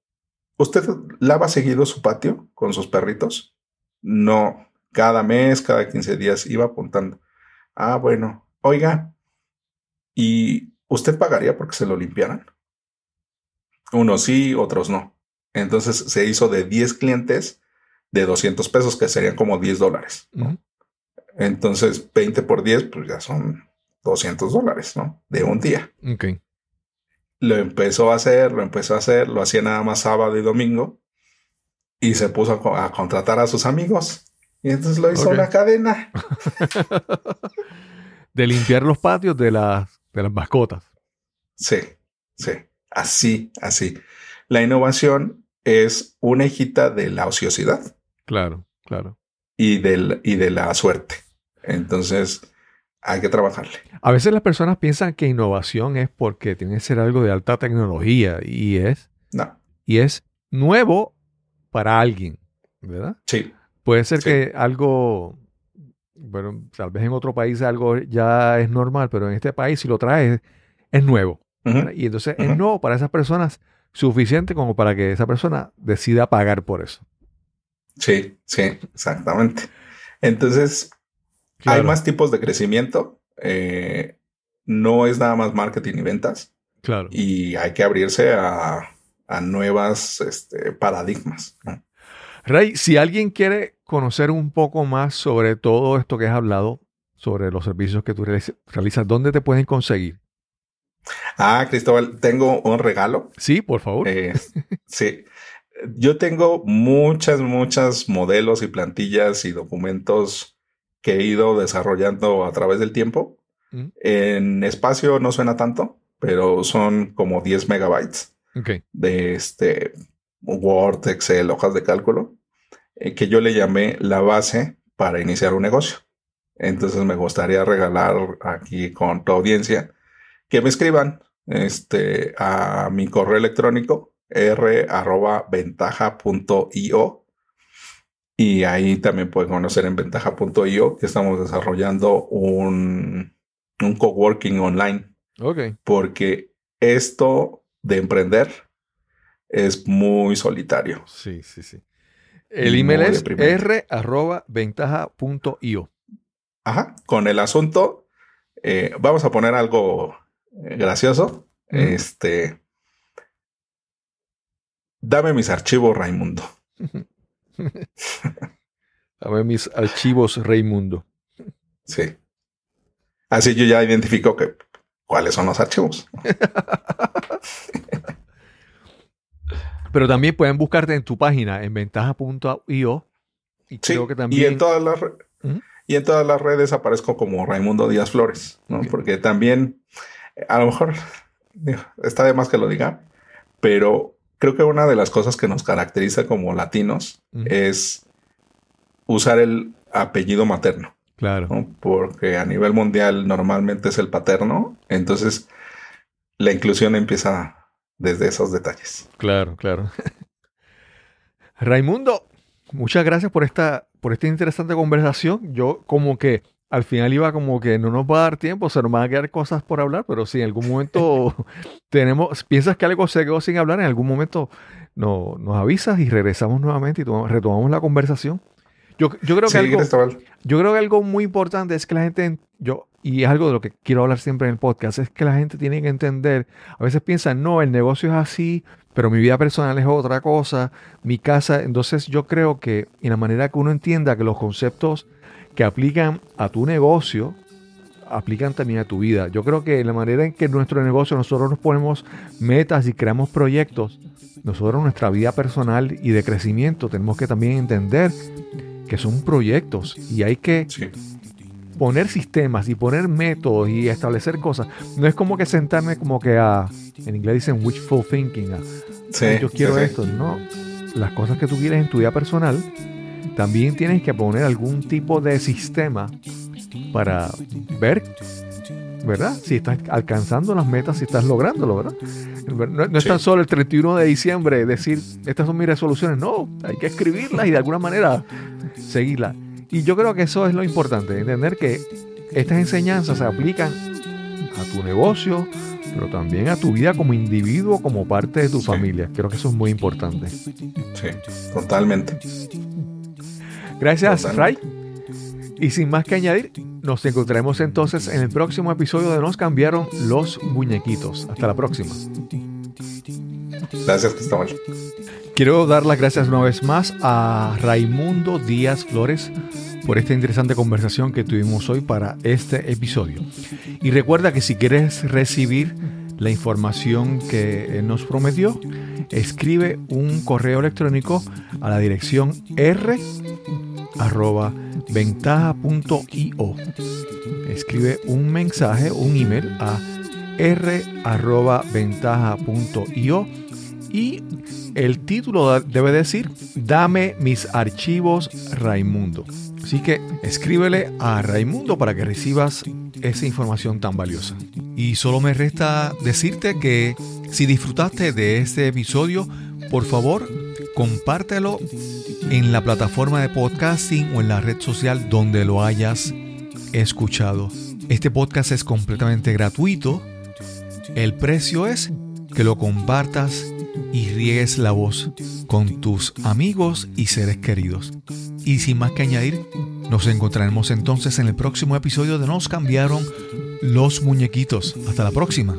[SPEAKER 2] ¿usted lava seguido su patio con sus perritos? No, cada mes, cada 15 días iba apuntando. Ah, bueno, oiga, ¿y usted pagaría porque se lo limpiaran? Unos sí, otros no. Entonces se hizo de 10 clientes de 200 pesos, que serían como 10 dólares. Entonces 20 por 10, pues ya son 200 dólares, ¿no? De un día.
[SPEAKER 1] Ok.
[SPEAKER 2] Lo empezó a hacer, lo empezó a hacer, lo hacía nada más sábado y domingo. y se puso a, co- a contratar a sus amigos. Y entonces lo hizo
[SPEAKER 1] Ok.
[SPEAKER 2] una cadena.
[SPEAKER 1] De limpiar los patios de las, de las mascotas.
[SPEAKER 2] Sí, sí, así, así. La innovación es una hijita de la ociosidad
[SPEAKER 1] Claro, claro.
[SPEAKER 2] y, del, y de la suerte. Entonces, hay que trabajarle.
[SPEAKER 1] A veces las personas piensan que innovación es porque tiene que ser algo de alta tecnología y es,
[SPEAKER 2] No,
[SPEAKER 1] y es nuevo para alguien, ¿verdad?
[SPEAKER 2] sí,
[SPEAKER 1] Puede ser
[SPEAKER 2] Sí.
[SPEAKER 1] que algo, bueno, tal vez en otro país algo ya es normal, pero en este país si lo traes es nuevo. Y entonces es nuevo para esas personas suficiente como para que esa persona decida pagar por eso.
[SPEAKER 2] sí, sí, exactamente. Entonces, hay más tipos de crecimiento. eh, no es nada más marketing y ventas.
[SPEAKER 1] Claro.
[SPEAKER 2] Y hay que abrirse a, a nuevas este, paradigmas. ¿no?
[SPEAKER 1] Ray, si alguien quiere conocer un poco más sobre todo esto que has hablado, sobre los servicios que tú realiz- realizas, ¿dónde te pueden conseguir?
[SPEAKER 2] Ah, Cristóbal, tengo un regalo.
[SPEAKER 1] Sí, por favor.
[SPEAKER 2] Eh, sí, yo tengo muchas, muchas modelos y plantillas y documentos que he ido desarrollando a través del tiempo.
[SPEAKER 1] Mm.
[SPEAKER 2] En espacio no suena tanto, pero son como 10 megabytes
[SPEAKER 1] ok.
[SPEAKER 2] de este Word, Excel, hojas de cálculo, eh, que yo le llamé la base para iniciar un negocio. Entonces me gustaría regalar aquí con tu audiencia que me escriban este, a mi correo electrónico r arroba ventaja.io y ahí también pueden conocer en ventaja.io que estamos desarrollando un, un coworking online
[SPEAKER 1] Ok.
[SPEAKER 2] porque esto de emprender es muy solitario.
[SPEAKER 1] Sí, sí, sí. El email es
[SPEAKER 2] deprimente.
[SPEAKER 1] r arroba ventaja.io.
[SPEAKER 2] Ajá, con el asunto, eh, vamos a poner algo eh, gracioso. Este, dame mis archivos, Raimundo.
[SPEAKER 1] A ver mis archivos Raimundo.
[SPEAKER 2] Sí. Así yo ya identifico que cuáles son los archivos.
[SPEAKER 1] Pero también pueden buscarte en tu página en ventaja.io. Y
[SPEAKER 2] Sí,
[SPEAKER 1] creo que
[SPEAKER 2] y
[SPEAKER 1] también.
[SPEAKER 2] en todas las y en todas las redes aparezco como Raimundo Díaz Flores, ¿no? Porque también, a lo mejor está de más que lo diga, pero creo que una de las cosas que nos caracteriza como latinos es usar el apellido materno,
[SPEAKER 1] Claro.
[SPEAKER 2] ¿no? Porque a nivel mundial normalmente es el paterno, entonces la inclusión empieza desde esos detalles.
[SPEAKER 1] Claro, claro. Raimundo, muchas gracias por esta, por esta interesante conversación. Yo como que al final iba como que no nos va a dar tiempo, se nos van a quedar cosas por hablar, pero si en algún momento tenemos, piensas que algo se quedó sin hablar, en algún momento no, nos avisas y regresamos nuevamente y tomamos- retomamos la conversación. Yo, yo creo que
[SPEAKER 2] Sí,
[SPEAKER 1] algo, yo creo que algo muy importante es que la gente, yo, y es algo de lo que quiero hablar siempre en el podcast, es que la gente tiene que entender, a veces piensan, no, el negocio es así, pero mi vida personal es otra cosa, mi casa, entonces yo creo que en la manera que uno entienda que los conceptos que aplican a tu negocio, aplican también a tu vida. Yo creo que la manera en que nuestro negocio nosotros nos ponemos metas y creamos proyectos, nosotros nuestra vida personal y de crecimiento tenemos que también entender que son proyectos y hay que. Poner sistemas y poner métodos y establecer cosas. No es como que sentarme como que a, en inglés dicen wishful thinking, a,
[SPEAKER 2] Sí,
[SPEAKER 1] "Ay, yo quiero
[SPEAKER 2] sí.
[SPEAKER 1] esto. No, las cosas que tú quieres en tu vida personal, también tienes que poner algún tipo de sistema para ver, ¿verdad? Si estás alcanzando las metas, si estás lográndolo, ¿verdad? No, no es
[SPEAKER 2] Sí.
[SPEAKER 1] tan solo el 31 de diciembre decir, estas son mis resoluciones. No, hay que escribirlas y de alguna manera seguirlas. Y yo creo que eso es lo importante, entender que estas enseñanzas se aplican a tu negocio, pero también a tu vida como individuo, como parte de tu
[SPEAKER 2] Sí.
[SPEAKER 1] familia. Creo que eso es muy importante.
[SPEAKER 2] Sí, totalmente.
[SPEAKER 1] Gracias, Ray. Y sin más que añadir, nos encontraremos entonces en el próximo episodio de Nos cambiaron los muñequitos. Hasta la próxima.
[SPEAKER 2] Gracias, Cristóbal.
[SPEAKER 1] Quiero dar las gracias una vez más a Raimundo Díaz Flores por esta interesante conversación que tuvimos hoy para este episodio. Y recuerda que si quieres recibir la información que nos prometió, escribe un correo electrónico a la dirección r arroba ventaja.io. Escribe un mensaje, un email a r arroba ventaja.io y el título debe decir Dame mis archivos Raimundo. Así que escríbele a Raimundo para que recibas esa información tan valiosa. Y solo me resta decirte que si disfrutaste de este episodio, por favor, compártelo en la plataforma de podcasting o en la red social donde lo hayas escuchado. Este podcast es completamente gratuito. El precio es que lo compartas y riegues la voz con tus amigos y seres queridos. Y sin más que añadir, nos encontraremos entonces en el próximo episodio de Nos cambiaron los muñequitos. Hasta la próxima.